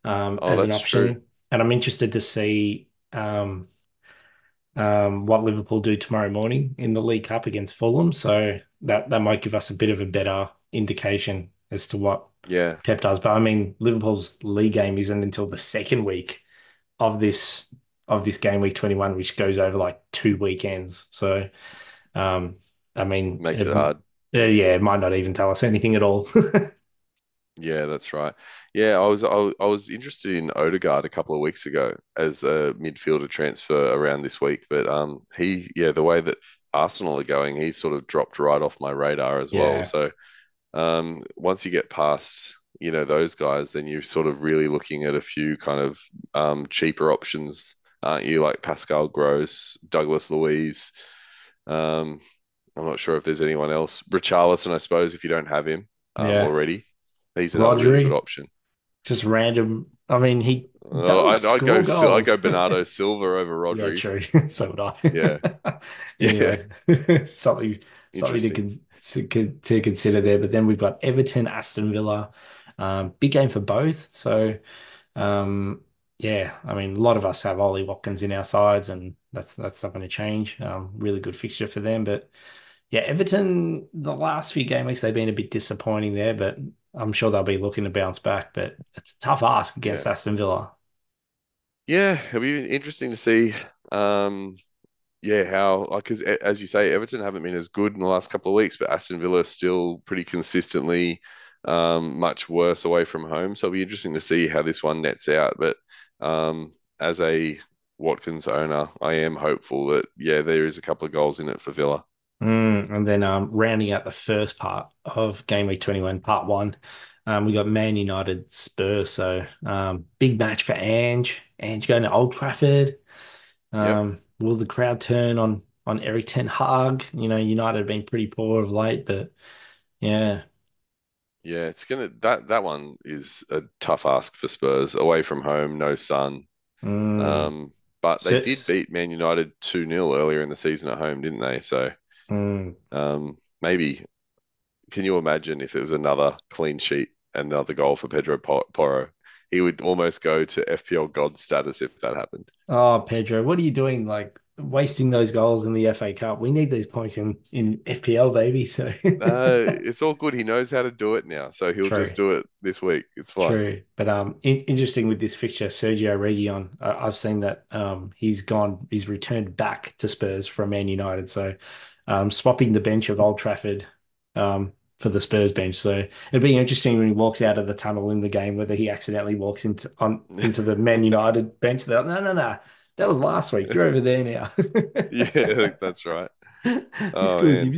um, Oh, as an option, true. and I'm interested to see um, um, what Liverpool do tomorrow morning in the League Cup against Fulham. So that that might give us a bit of a better indication as to what Yeah, Pep does. But I mean, Liverpool's league game isn't until the second week of this of this game week 21, which goes over like two weekends. So um, I mean, makes it, it hard. uh, yeah, it might not even tell us anything at all. <laughs> Yeah, that's right. Yeah, I was I, I was interested in Odegaard a couple of weeks ago as a midfielder transfer around this week, but um he yeah, the way that Arsenal are going, he sort of dropped right off my radar as well. So um once you get past, you know, those guys, then you're sort of really looking at a few kind of um cheaper options, aren't you? Like Pascal Gross, Douglas Luiz. Um I'm not sure if there's anyone else. Richarlison, I suppose, if you don't have him um, Yeah. already. He's another really good option. Just random. I mean, he Uh, I'd, I'd go. Sil- I'd go. Bernardo <laughs> Silva over Yeah, Rodri. true. <laughs> So would I. Yeah. <laughs> Anyway, something something to, con to to consider there. But then we've got Everton, Aston Villa. Um, big game for both. So, um, yeah, I mean, a lot of us have Ollie Watkins in our sides, and that's that's not going to change. Um, really good fixture for them. But yeah, Everton, the last few game weeks they've been a bit disappointing there, but I'm sure they'll be looking to bounce back. But it's a tough ask against Yeah. Aston Villa. Yeah, it'll be interesting to see. Um, yeah, how because as you say, Everton haven't been as good in the last couple of weeks, but Aston Villa still pretty consistently um, much worse away from home. So it'll be interesting to see how this one nets out. But um, as a Watkins owner, I am hopeful that yeah, there is a couple of goals in it for Villa. Mm, and then um, rounding out the first part of game week 21, part one, um, we got Man United Spurs. So um, big match for Ange. Ange going to Old Trafford. Um, Will the crowd turn on on Eric Ten Hag? You know, United have been pretty poor of late, but yeah, Yeah, it's gonna that that one is a tough ask for Spurs away from home, no Son. Mm, Um, but they did beat Man United 2-0 earlier in the season at home, didn't they? So mm. um, maybe can you imagine if it was another clean sheet, another goal for Pedro Po- Porro? He would almost go to FPL God status if that happened. Oh, Pedro, what are you doing? Like wasting those goals in the FA Cup. We need these points in in FPL, baby. So <laughs> Uh, <laughs> it's all good. He knows how to do it now, so he'll True. just do it this week. It's fine. True, but um, in, interesting with this fixture, Sergio Reguilon. I've seen that um, he's gone, he's returned back to Spurs from Man United. So, um, swapping the bench of Old Trafford, um, for the Spurs bench. So it'd be interesting when he walks out of the tunnel in the game, whether he accidentally walks into on <laughs> into the Man United bench. They're like, no, no, no, that was last week. You're over there now. <laughs> Yeah, that's right. <laughs> Oh, man.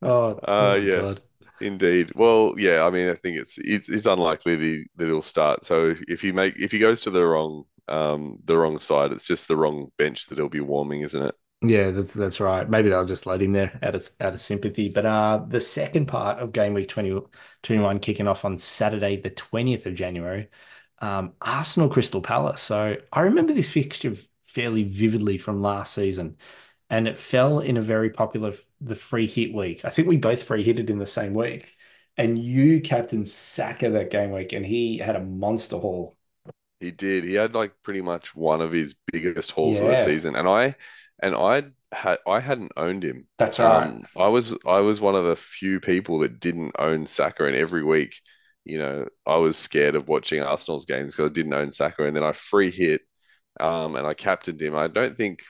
Oh, Uh, oh yes, God. indeed. Well, yeah, I mean, I think it's it's, it's unlikely that, he, that he'll start. So if he make if he goes to the wrong um the wrong side, it's just the wrong bench that he'll be warming, isn't it? Yeah, that's that's right. Maybe they'll just load him there out of out of sympathy. But uh the second part of game week 20, 21 kicking off on Saturday, the 20th of January, um, Arsenal Crystal Palace. So I remember this fixture fairly vividly from last season, and it fell in a very popular the free hit week. I think we both free hitted in the same week. And you captain Saka that game week, and he had a monster haul. He did. He had like pretty much one of his biggest hauls of the season, and I and I had I hadn't owned him. That's right. Um, I was I was one of the few people that didn't own Saka, and every week, you know, I was scared of watching Arsenal's games because I didn't own Saka, and then I free hit, um, and I captained him. I don't think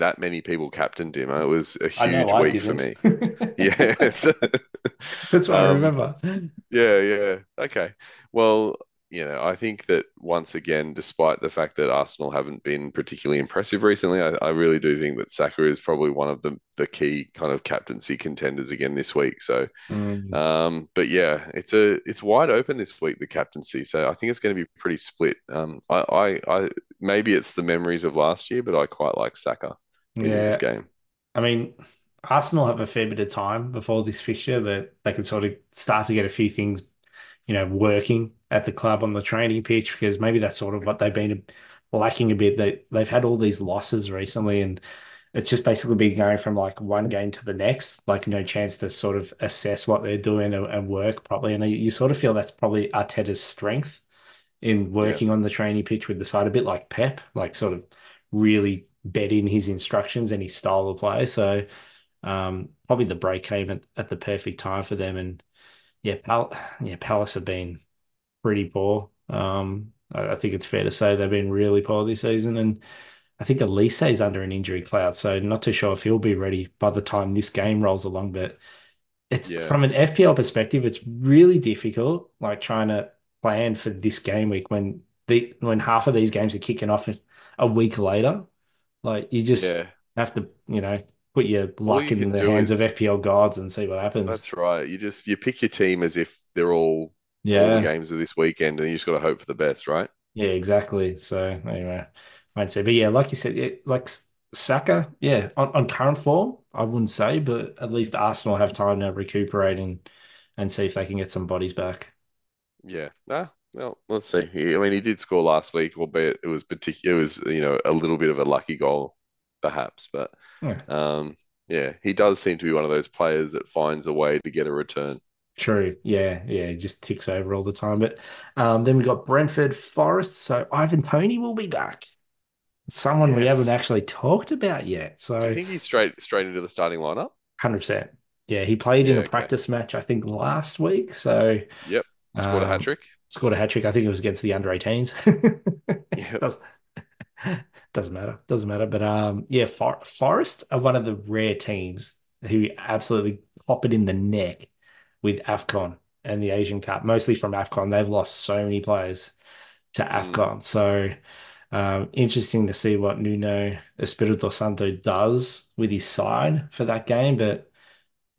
that many people captained him. It was a huge I week for me. <laughs> Yeah, <laughs> That's what I Um, remember. yeah, yeah. Okay. Well, you know, I think that once again, despite the fact that Arsenal haven't been particularly impressive recently, I, I really do think that Saka is probably one of the the key kind of captaincy contenders again this week. So, Mm. um, but yeah, it's a it's wide open this week the captaincy. So I think it's going to be pretty split. Um, I, I I maybe it's the memories of last year, but I quite like Saka in this game. I mean, Arsenal have a fair bit of time before this fixture that they can sort of start to get a few things, you know, working at the club on the training pitch because maybe that's sort of what they've been lacking a bit. They they've had all these losses recently, and it's just basically been going from like one game to the next, like no chance to sort of assess what they're doing and, and work properly. And you, sort of feel that's probably Arteta's strength in Yeah, working on the training pitch with the side, a bit like Pep, like sort of really bed in his instructions and his style of play. So um, probably the break came at, at the perfect time for them. And yeah, Pal yeah, Palace have been pretty poor. Um, I, I think it's fair to say they've been really poor this season. And I think Olise is under an injury cloud, so not too sure if he'll be ready by the time this game rolls along. But it's yeah, from an FPL perspective, it's really difficult, like trying to plan for this game week when the when half of these games are kicking off a week later. Like you just yeah. have to, you know, put your luck you in the hands of FPL gods and see what happens. that's right. You just you pick your team as if they're all all the Yeah, games of this weekend, and you just got to hope for the best, right? yeah, exactly. So anyway, I'd say, but yeah, like you said, yeah, like Saka, yeah, on, on current form, I wouldn't say, but at least Arsenal have time to recuperate and and see if they can get some bodies back. Yeah. Ah, well, let's see. I mean, he did score last week, albeit it was particular. It was you know a little bit of a lucky goal, perhaps, but Yeah, um, yeah, he does seem to be one of those players that finds a way to get a return. true. Yeah, yeah, it just ticks over all the time. But um, then we got Brentford Forest. So Ivan Toney will be back. Someone we haven't actually talked about yet. So I think he's straight straight into the starting lineup? 100%. Yeah, he played in a Okay. practice match, I think, last week. So Yep. Scored a hat um, trick. scored a hat trick. I think it was against the under 18s. <laughs> Yep. Doesn't matter. Doesn't matter. But um, yeah, For Forest are one of the rare teams who absolutely pop it in the neck with AFCON and the Asian Cup, mostly from AFCON. They've lost so many players to Mm, AFCON. So um, interesting to see what Nuno Espirito Santo does with his side for that game. But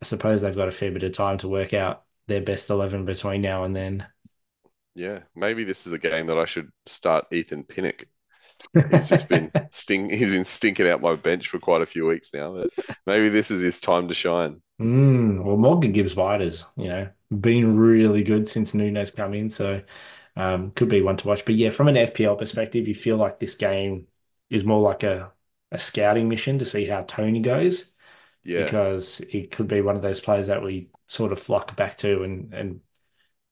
I suppose they've got a fair bit of time to work out their best 11 between now and then. yeah. Maybe this is a game that I should start Ethan Pinnock. He's just been <laughs> sting. He's been stinking out my bench for quite a few weeks now. But maybe this is his time to shine. Mm, well, Morgan Gibbs White has, you know, been really good since Nuno's come in, so um, could be one to watch. But yeah, from an FPL perspective, you feel like this game is more like a a scouting mission to see how Toney goes, Yeah. because it could be one of those players that we sort of flock back to, and and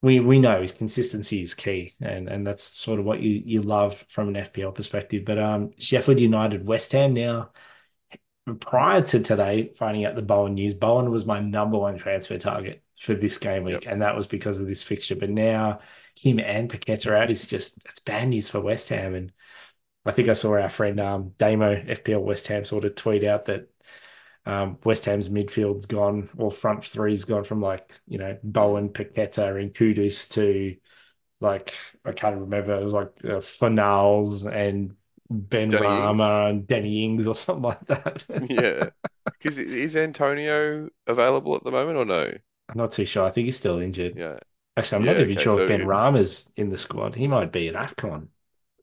we we know his consistency is key, and and that's sort of what you you love from an FPL perspective. But um, Sheffield United, West Ham now prior to today, finding out the Bowen news, Bowen was my number one transfer target for this game Yep. week, and that was because of this fixture. But now him and Paqueta are out is just it's bad news for West Ham. And I think I saw our friend um, Damo FPL West Ham sort of tweet out that um, West Ham's midfield's gone, or front three's gone from like you know. Bowen, Paqueta, and Kudus to like I can't remember. It was like uh, Fornals and Ben Danny Rama and Danny Ings or <laughs> something like that. Yeah. Because is Antonio available at the moment or no? I'm not too sure. I think he's still injured. Yeah. Actually, I'm Yeah. not even Okay. sure if Ben it, Rama's in the squad. He might be at AFCON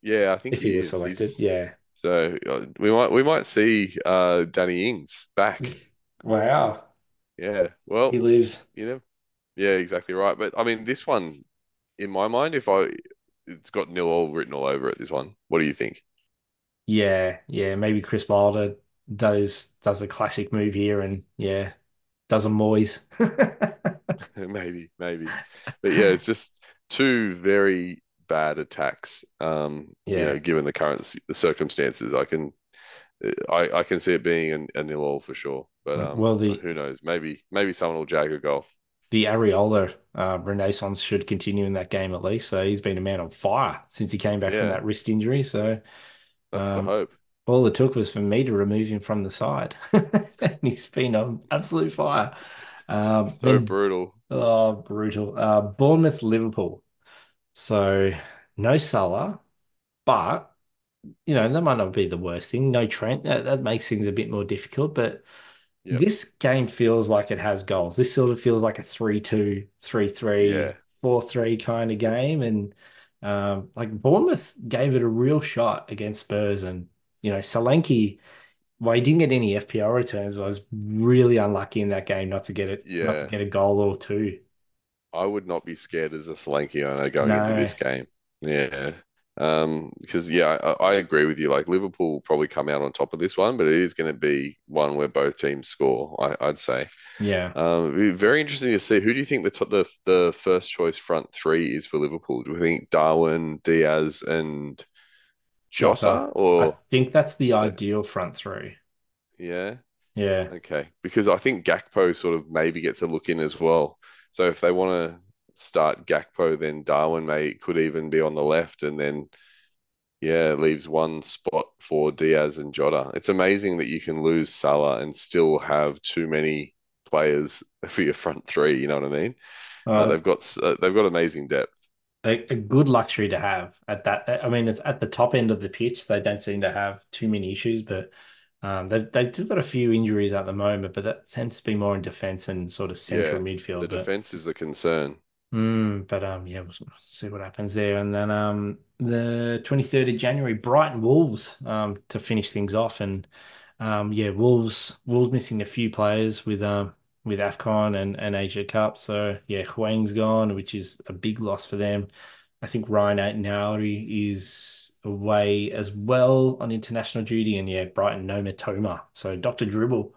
yeah, I think if he he was is. selected. He's Yeah. So uh, we might we might see uh Danny Ings back. <laughs> Wow. Yeah. Well, he lives. you know. Yeah, exactly right. But I mean, this one, in my mind, if I it's got nil all written all over it, this one. What do you think? Yeah. Yeah. Maybe Chris Wilder does does a classic move here and yeah, does a Moyes. <laughs> <laughs> Maybe, maybe. But yeah, it's just two very bad attacks. Um, you know, Yeah. given the current the circumstances, I can I I can see it being a, a nil all for sure. But um, Well, the who knows? Maybe maybe someone will jag a goal. the Areola uh, renaissance should continue in that game at least. So he's been a man on fire since he came back from that wrist injury. So that's the um, hope. all it took was for me to remove him from the side, <laughs> and he's been on absolute fire. Um, So then brutal. oh, brutal. Uh, Bournemouth, Liverpool. So no Salah, but you know, that might not be the worst thing. No Trent, that, that makes things a bit more difficult, but Yep. this game feels like it has goals. This sort of feels like a 3-2, 3-3, Yeah. 4-3 kind of game. And um, like Bournemouth gave it a real shot against Spurs. And, you know, Solanke, well, he didn't get any FPL returns. I was really unlucky in that game not to get it, not to get a goal or two. I would not be scared as a Solanke owner going into this game. Yeah. Um, because yeah, I, I agree with you. Like Liverpool will probably come out on top of this one, but it is going to be one where both teams score, I, I'd say. Yeah. Um, very interesting to see. Who do you think the top, the the first choice front three is for Liverpool? Do we think Darwin, Diaz, and Jota? Jota. I think that's the ideal front three. yeah, Yeah. okay. Because I think Gakpo sort of maybe gets a look in as well. So if they want to start Gakpo, then Darwin may could even be on the left, and then yeah, leaves one spot for Diaz and Jota. It's amazing that you can lose Salah and still have too many players <laughs> for your front three. You know what I mean? Uh, Uh, they've got uh, they've got amazing depth. a, a good luxury to have at that. I mean, it's at the top end of the pitch. They don't seem to have too many issues, but um, they've they've still got a few injuries at the moment. But that tends to be more in defense and sort of central Yeah, midfield. The But defense is the concern. Mm, but um, yeah, we'll see what happens there. And then um, the 23rd of January, Brighton Wolves um to finish things off. And um, yeah, Wolves Wolves missing a few players with um with AFCON and, and Asia Cup. So yeah, Huang's gone, which is a big loss for them. I think Ryan Aït-Nouri is away as well on international duty, and yeah, Brighton no Mitoma. So Dr. Dribble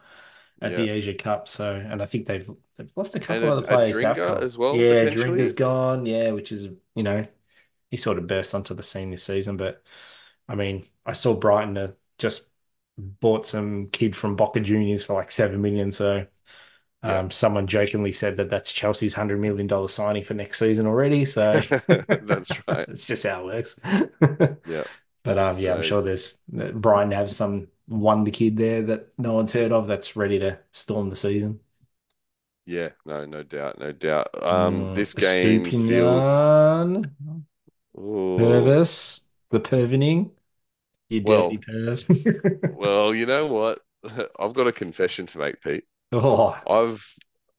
at Yeah. the Asia Cup. So, and I think they've they've lost a couple a- other a players Drinker as well, Yeah? Drinker's gone. Yeah, which is you know he sort of burst onto the scene this season. But I mean, I saw Brighton uh, just bought some kid from Boca Juniors for like seven million. So. Yeah. Um, someone jokingly said that that's Chelsea's hundred million dollar signing for next season already. So <laughs> That's right. <laughs> It's just how it works. <laughs> Yeah. But um, yeah, I'm sure there's Brian have some wonder kid there that no one's heard of that's ready to storm the season. Yeah, no, no doubt, no doubt. Um, Mm, this game feels Estupiñán, Ooh. Pervis, the pervening, you Well- dirty perv. Well, you know what? I've got a confession to make, Pete. Oh, I've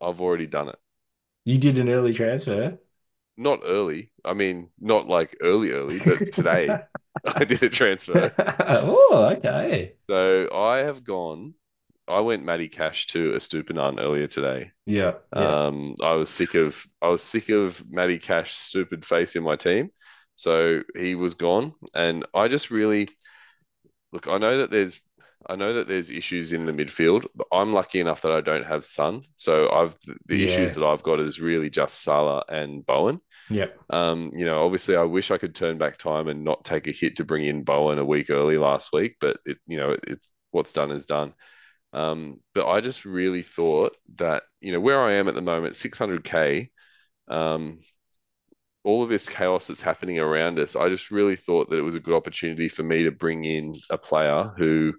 I've already done it. you did an early transfer. Not early. I mean, not like early, early, but today <laughs> I did a transfer. <laughs> oh, okay. So I have gone. I went Matty Cash to a Estupinan earlier today. Yeah, yeah. Um, I was sick of I was sick of Matty Cash's stupid face in my team. So he was gone, and I just really look. I know that there's I know that there's issues in the midfield. But I'm lucky enough that I don't have Son, so I've the Yeah. issues that I've got is really just Salah and Bowen. yeah. Um, you know, obviously, I wish I could turn back time and not take a hit to bring in Bowen a week early last week, but it, you know, it, it's what's done is done. Um, but I just really thought that, you know, where I am at the moment, 600k, um, all of this chaos that's happening around us, I just really thought that it was a good opportunity for me to bring in a player who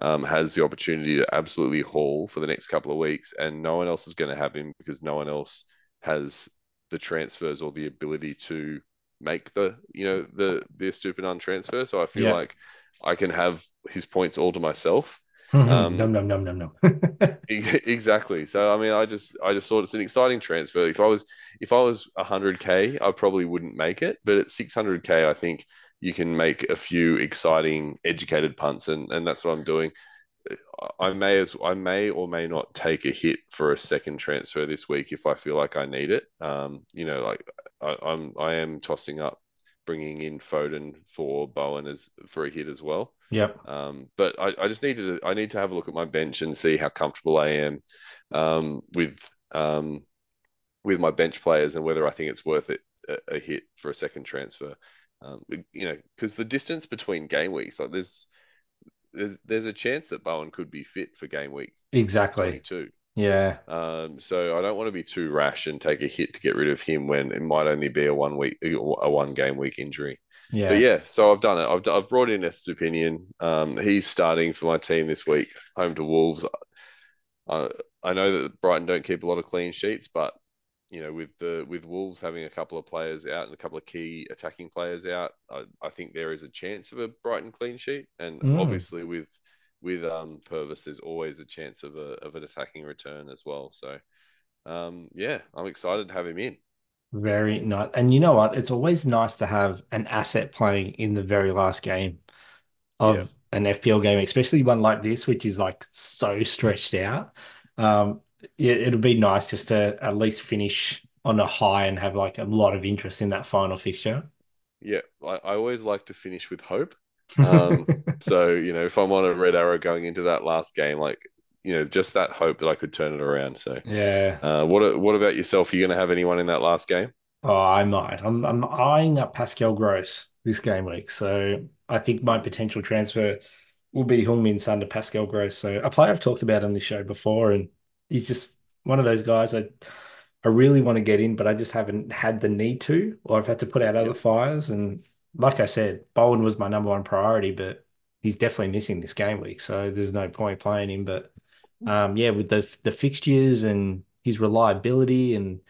um, has the opportunity to absolutely haul for the next couple of weeks, and no one else is going to have him because no one else has the transfers or the ability to make the you know the the stupid untransfer. So I feel Yeah. like I can have his points all to myself. <laughs> Um, num num num num num. <laughs> Exactly. So I mean, I just I just thought it's an exciting transfer. If I was if I was 100k, I probably wouldn't make it, but at 600k, I think you can make a few exciting, educated punts, and and that's what I'm doing. I may as I may or may not take a hit for a second transfer this week if I feel like I need it. Um, you know, like I, I'm I am tossing up bringing in Foden for Bowen as for a hit as well. Yep. Um, but I, I just need to I need to have a look at my bench and see how comfortable I am um, with um, with my bench players and whether I think it's worth it a, a hit for a second transfer. Um, you know, because the distance between game weeks, like there's there's there's a chance that Bowen could be fit for game week Exactly. 22. Yeah. Um, so I don't want to be too rash and take a hit to get rid of him when it might only be a one week a one game week injury. Yeah. But yeah, so I've done it. I've I've brought in Estupiñán. Um, he's starting for my team this week, home to Wolves. I I know that Brighton don't keep a lot of clean sheets, but you know, with the with Wolves having a couple of players out and a couple of key attacking players out, I, I think there is a chance of a Brighton clean sheet. And Mm. obviously with with um Pervis, there's always a chance of a of an attacking return as well. So um yeah, I'm excited to have him in. Very nice. And you know what? It's always nice to have an asset playing in the very last game of Yeah. an FPL game, especially one like this, which is like so stretched out. Um, it'll be nice just to at least finish on a high and have like a lot of interest in that final fixture. Yeah, I, I always like to finish with hope. Um, <laughs> So, you know, if I'm on a red arrow going into that last game, like, you know, just that hope that I could turn it around. So, Yeah. uh, what what about yourself? Are you going to have anyone in that last game? Oh, I might. I'm I'm eyeing up Pascal Gross this game week. So I think my potential transfer will be Heung-min Son to Pascal Gross. So a player I've talked about on this show before, and he's just one of those guys I I really want to get in, but I just haven't had the need to, or I've had to put out other fires. And like I said, Bowen was my number one priority, but he's definitely missing this game week, so there's no point playing him. But um, yeah, with the the fixtures and his reliability and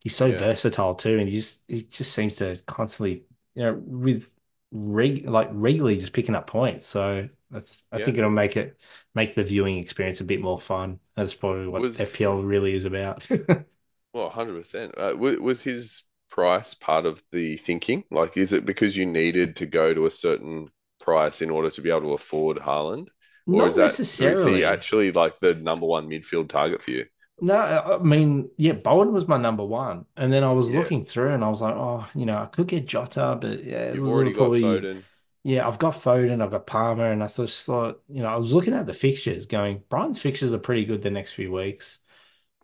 he's so Yeah. versatile too, and he just he just seems to constantly, you know, with reg like regularly just picking up points. So that's I Yeah. think it'll make it make the viewing experience a bit more fun. That's probably what Was- FPL really is about. <laughs> Well, 100%. Uh, was, was his price part of the thinking? Like, is it because you needed to go to a certain price in order to be able to afford Haaland? Or Not is that or is he actually like the number one midfield target for you? No, I mean, yeah, Bowen was my number one, and then I was Yeah. looking through, and I was like, oh, you know, I could get Jota, but yeah, You've already got Liverpool, Foden. Yeah, I've got Foden, I've got Palmer, and I thought, just thought, you know, I was looking at the fixtures, going, Brighton's fixtures are pretty good the next few weeks.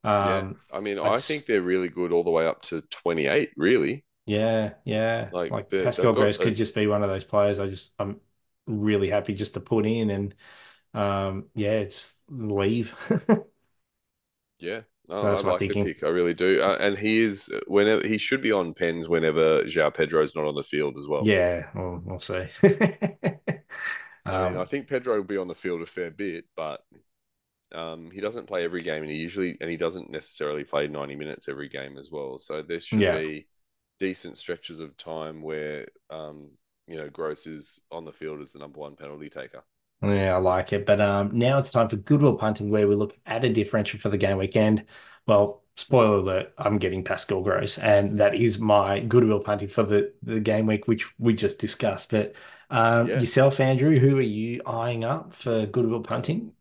Yeah. Um, I mean, I just- think they're really good all the way up to 28, really. yeah, yeah. Like, Like Pascal Gross could just be one of those players. I just, I'm really happy just to put in and, um, yeah, just leave. <laughs> Yeah. No, So that's I my like thinking. pick. I really do. Uh, and he is whenever he should be on pens whenever João Pedro's not on the field as well. Yeah, we'll, we'll see. <laughs> I mean, I Um, think Pedro will be on the field a fair bit, but um, he doesn't play every game, and he usually and he doesn't necessarily play 90 minutes every game as well. So there should Yeah. be decent stretches of time where um, you know Gross is on the field as the number one penalty taker. Yeah, I like it. But um, now it's time for Goodwill Punting, where we look at a differential for the game weekend. Well, spoiler alert, I'm getting Pascal Gross, and that is my Goodwill Punting for the, the game week, which we just discussed. But um, Yeah. yourself, Andrew, who are you eyeing up for Goodwill Punting?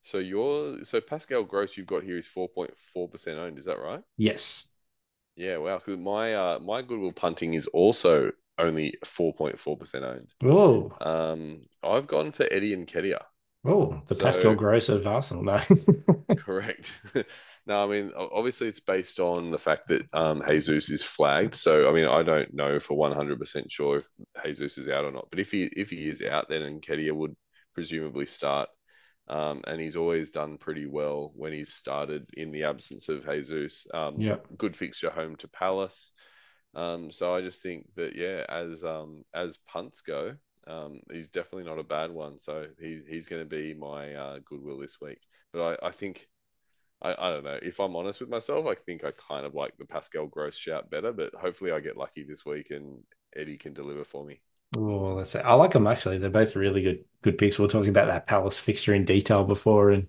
So your so Pascal Gross you've got here is 4.4% owned. Is that right? Yes. Yeah, wow. Because my uh, my Goodwill punting is also only 4.4% owned. Oh, Um, I've gone for Eddie Nketiah. oh, the So- Pascal Gross of Arsenal. No. <laughs> Correct. <laughs> No, I mean, obviously it's based on the fact that um, Jesus is flagged. So, I mean, I don't know for 100% sure if Jesus is out or not. But if he if he is out, then Nketiah would presumably start. Um, and he's always done pretty well when he's started in the absence of Jesus. Um, Yeah. Good fixture home to Palace. Um, so I just think that yeah, as um, as punts go, um, he's definitely not a bad one. So he, he's going to be my uh, goodwill this week. But I, I think I, I don't know. If I'm honest with myself, I think I kind of like the Pascal Gross shout better, but hopefully I get lucky this week and Eddie can deliver for me. Oh, let's say I like them actually. They're both really good good picks. We were talking about that Palace fixture in detail before, and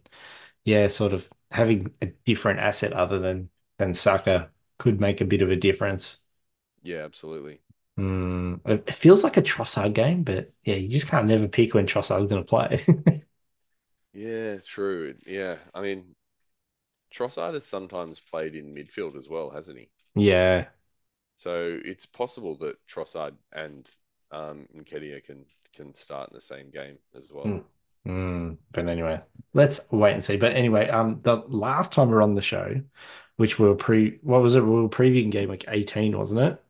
yeah, sort of having a different asset other than than Saka could make a bit of a difference. Yeah, absolutely. Mm, it feels like a Trossard game, but yeah, you just can't never pick when Trossard's going to play. <laughs> Yeah, true. Yeah. I mean, Trossard has sometimes played in midfield as well, hasn't he? Yeah, So it's possible that Trossard and um, Nketiah can can start in the same game as well. Mm. Mm, but anyway, let's wait and see. But anyway, um, the last time we were on the show, which we were pre, what was it? We were previewing game week 18, wasn't it?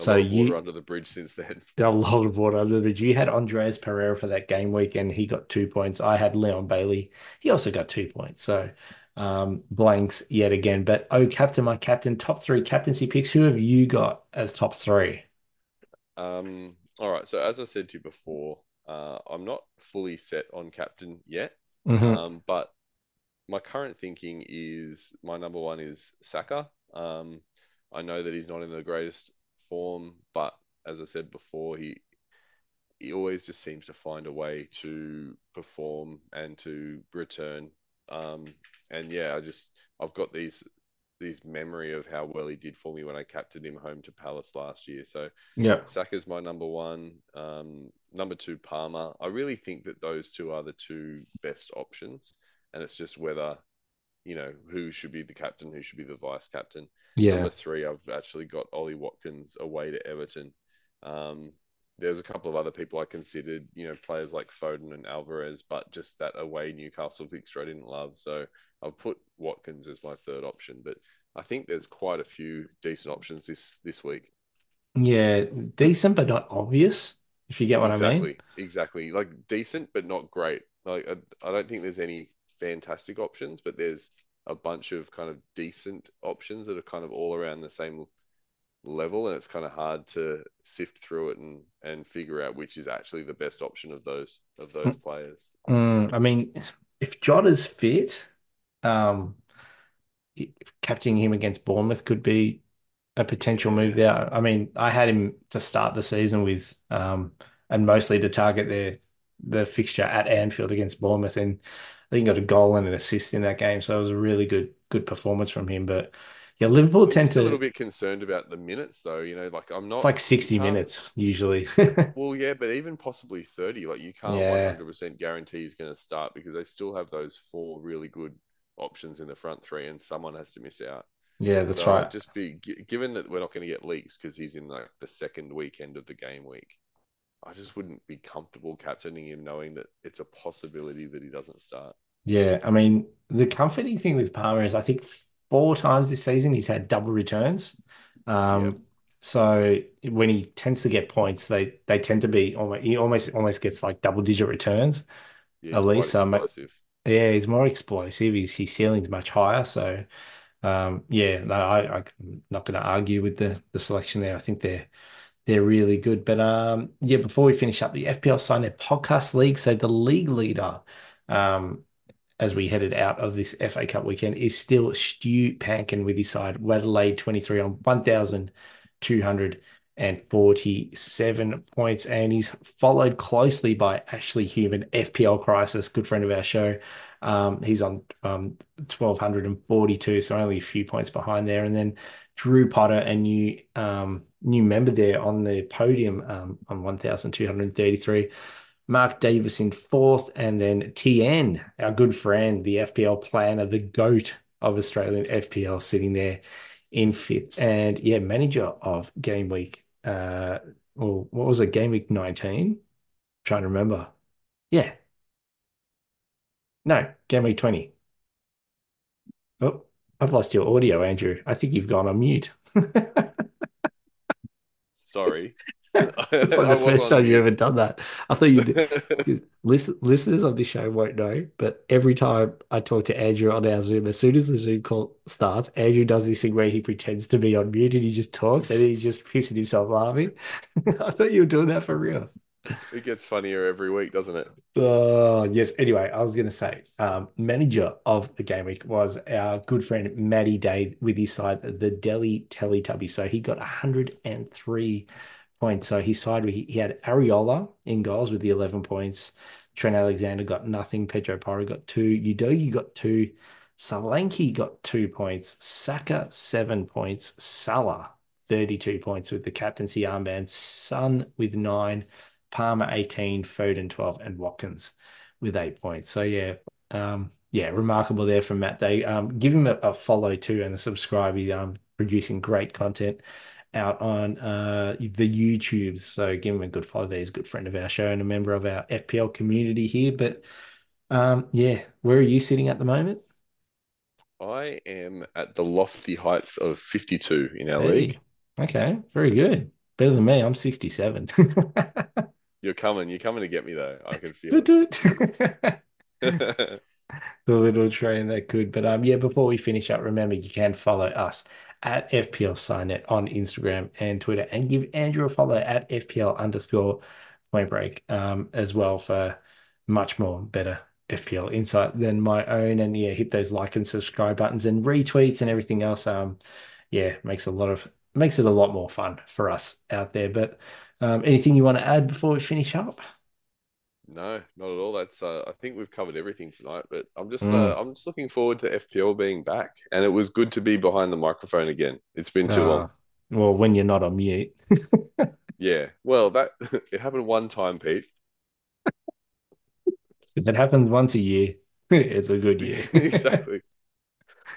A So lot of water you- under the bridge since then. <laughs> A lot of water under the bridge. You had Andreas Pereira for that game week, and he got two points. I had Leon Bailey. He also got two points. So um, blanks yet again. But oh, captain, my captain, top three captaincy picks. Who have you got as top three? Um, all right. So as I said to you before, uh, I'm not fully set on captain yet. Mhm. Um, but my current thinking is my number one is Saka Um, I know that he's not in the greatest form, but as I said before, he he always just seems to find a way to perform and to return. Um, and yeah, I just I've got these these memory of how well he did for me when I captained him home to Palace last year. So Yeah. Saka's my number one. Um, number two, Palmer. I really think that those two are the two best options, and it's just whether you know who should be the captain, who should be the vice captain. Yeah. Number three, I've actually got Ollie Watkins away to Everton. Um, there's a couple of other people I considered, you know, players like Foden and Alvarez, but just that away Newcastle fixture I didn't love. So I've put Watkins as my third option. But I think there's quite a few decent options this this week. Yeah. Decent, but not obvious, if you get what I mean. exactly, exactly. Like decent, but not great. Like I, I don't think there's any fantastic options, but there's a bunch of kind of decent options that are kind of all around the same level, and it's kind of hard to sift through it and and figure out which is actually the best option of those of those players. Mm, I mean, if Jota's fit, um, captaining him against Bournemouth could be a potential move there. I mean, I had him to start the season with, um, and mostly to target their the fixture at Anfield against Bournemouth, and I think he got a goal and an assist in that game, so it was a really good good performance from him. But yeah, Liverpool I'm tend just a little bit concerned about the minutes, though. You know, like I'm It's not. like 60 minutes usually. <laughs> Well, yeah, but even possibly 30, like you can't Yeah, 100% guarantee he's going to start because they still have those four really good options in the front three, and someone has to miss out. yeah, that's So right. just be given that we're not going to get leaks because he's in like the second weekend of the game week. I just wouldn't be comfortable captaining him knowing that it's a possibility that he doesn't start. Yeah, I mean, the comforting thing with Palmer is I think four times this season he's had double returns. Yep. Um, so when he tends to get points, they they tend to be almost he almost almost gets like double digit returns Yeah, at least. Um, yeah, he's more explosive. His his ceiling's much higher. So um, yeah, no, I, I'm not going to argue with the the selection there. I think they're they're really good. But um, yeah, before we finish up, the FPL signed their podcast league. So the league leader, um, as we headed out of this FA Cup weekend, is still Stu Pankin with his side, Adelaide 23 on 1,247 points. And he's followed closely by Ashley Human, FPL Crisis, good friend of our show. Um, he's on um, 1,242, so only a few points behind there. And then Drew Potter, a new um, new member there on the podium um, on 1,233. Mark Davis in fourth, and then TN, our good friend, the FPL planner, the GOAT of Australian FPL, sitting there in fifth. And yeah, manager of game week, uh, or what was it, game week 19? Trying to remember. Yeah, no, game week 20. Oh, I've lost your audio, Andrew. I think you've gone on mute. Sorry. <laughs> It's like <laughs> the first time you ever done that. I thought you <laughs> did. Listen, listeners of this show won't know, but every time I talk to Andrew on our Zoom, as soon as the Zoom call starts, Andrew does this thing where he pretends to be on mute and he just talks and he's just pissing himself laughing. I thought you were doing that for real. <laughs> It gets funnier every week, doesn't it? Oh, yes. Anyway, I was going to say, um, manager of the game week was our good friend Matty Day with his side, the Delhi Teletubby. So he got 103 points. So his side, he, he had Areola in goals with the 11 points. Trent Alexander got nothing. Pedro Porro got two. Udogie got two. Solanke got two points. Saka, seven points. Salah, 32 points with the captaincy armband. Son with nine. Palmer 18, Foden 12, and Watkins with eight points. So yeah, um, yeah, remarkable there from Matt. They um, give him a, a follow too and a subscribe. He's um, producing great content out on uh, the YouTubes. So give him a good follow there. He's a good friend of our show and a member of our FPL community here. But um, yeah, where are you sitting at the moment? I am at the lofty heights of 52 in our league. Okay, very good. Better than me. I'm 67. <laughs> You're coming. You're coming to get me though. I can feel it. <laughs> the little train that could. But um, yeah, before we finish up, remember you can follow us at FPL Signet on Instagram and Twitter, and give Andrew a follow at FPL underscore Point Break um, as well for much more better FPL insight than my own. And yeah, hit those like and subscribe buttons and retweets and everything else. Um, yeah, makes a lot of makes it a lot more fun for us out there. But um, anything you want to add before we finish up? No, not at all. That's uh, I think we've covered everything tonight. But I'm just Mm. uh, I'm just looking forward to FPL being back, and it was good to be behind the microphone again. It's been too long. Uh, well, when you're not on mute. <laughs> Yeah. Well, that <laughs> it happened one time, Pete. It happens once a year, <laughs> it's a good year. exactly.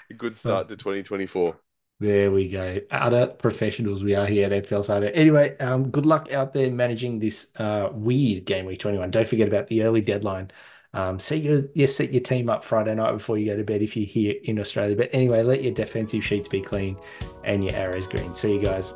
A good start to 2024. There we go. Utter professionals we are here at FPL Side. Anyway, um, good luck out there managing this uh, weird game week 21. Don't forget about the early deadline. Um, set your set your team up Friday night before you go to bed if you're here in Australia. But anyway, let your defensive sheets be clean and your arrows green. See you guys.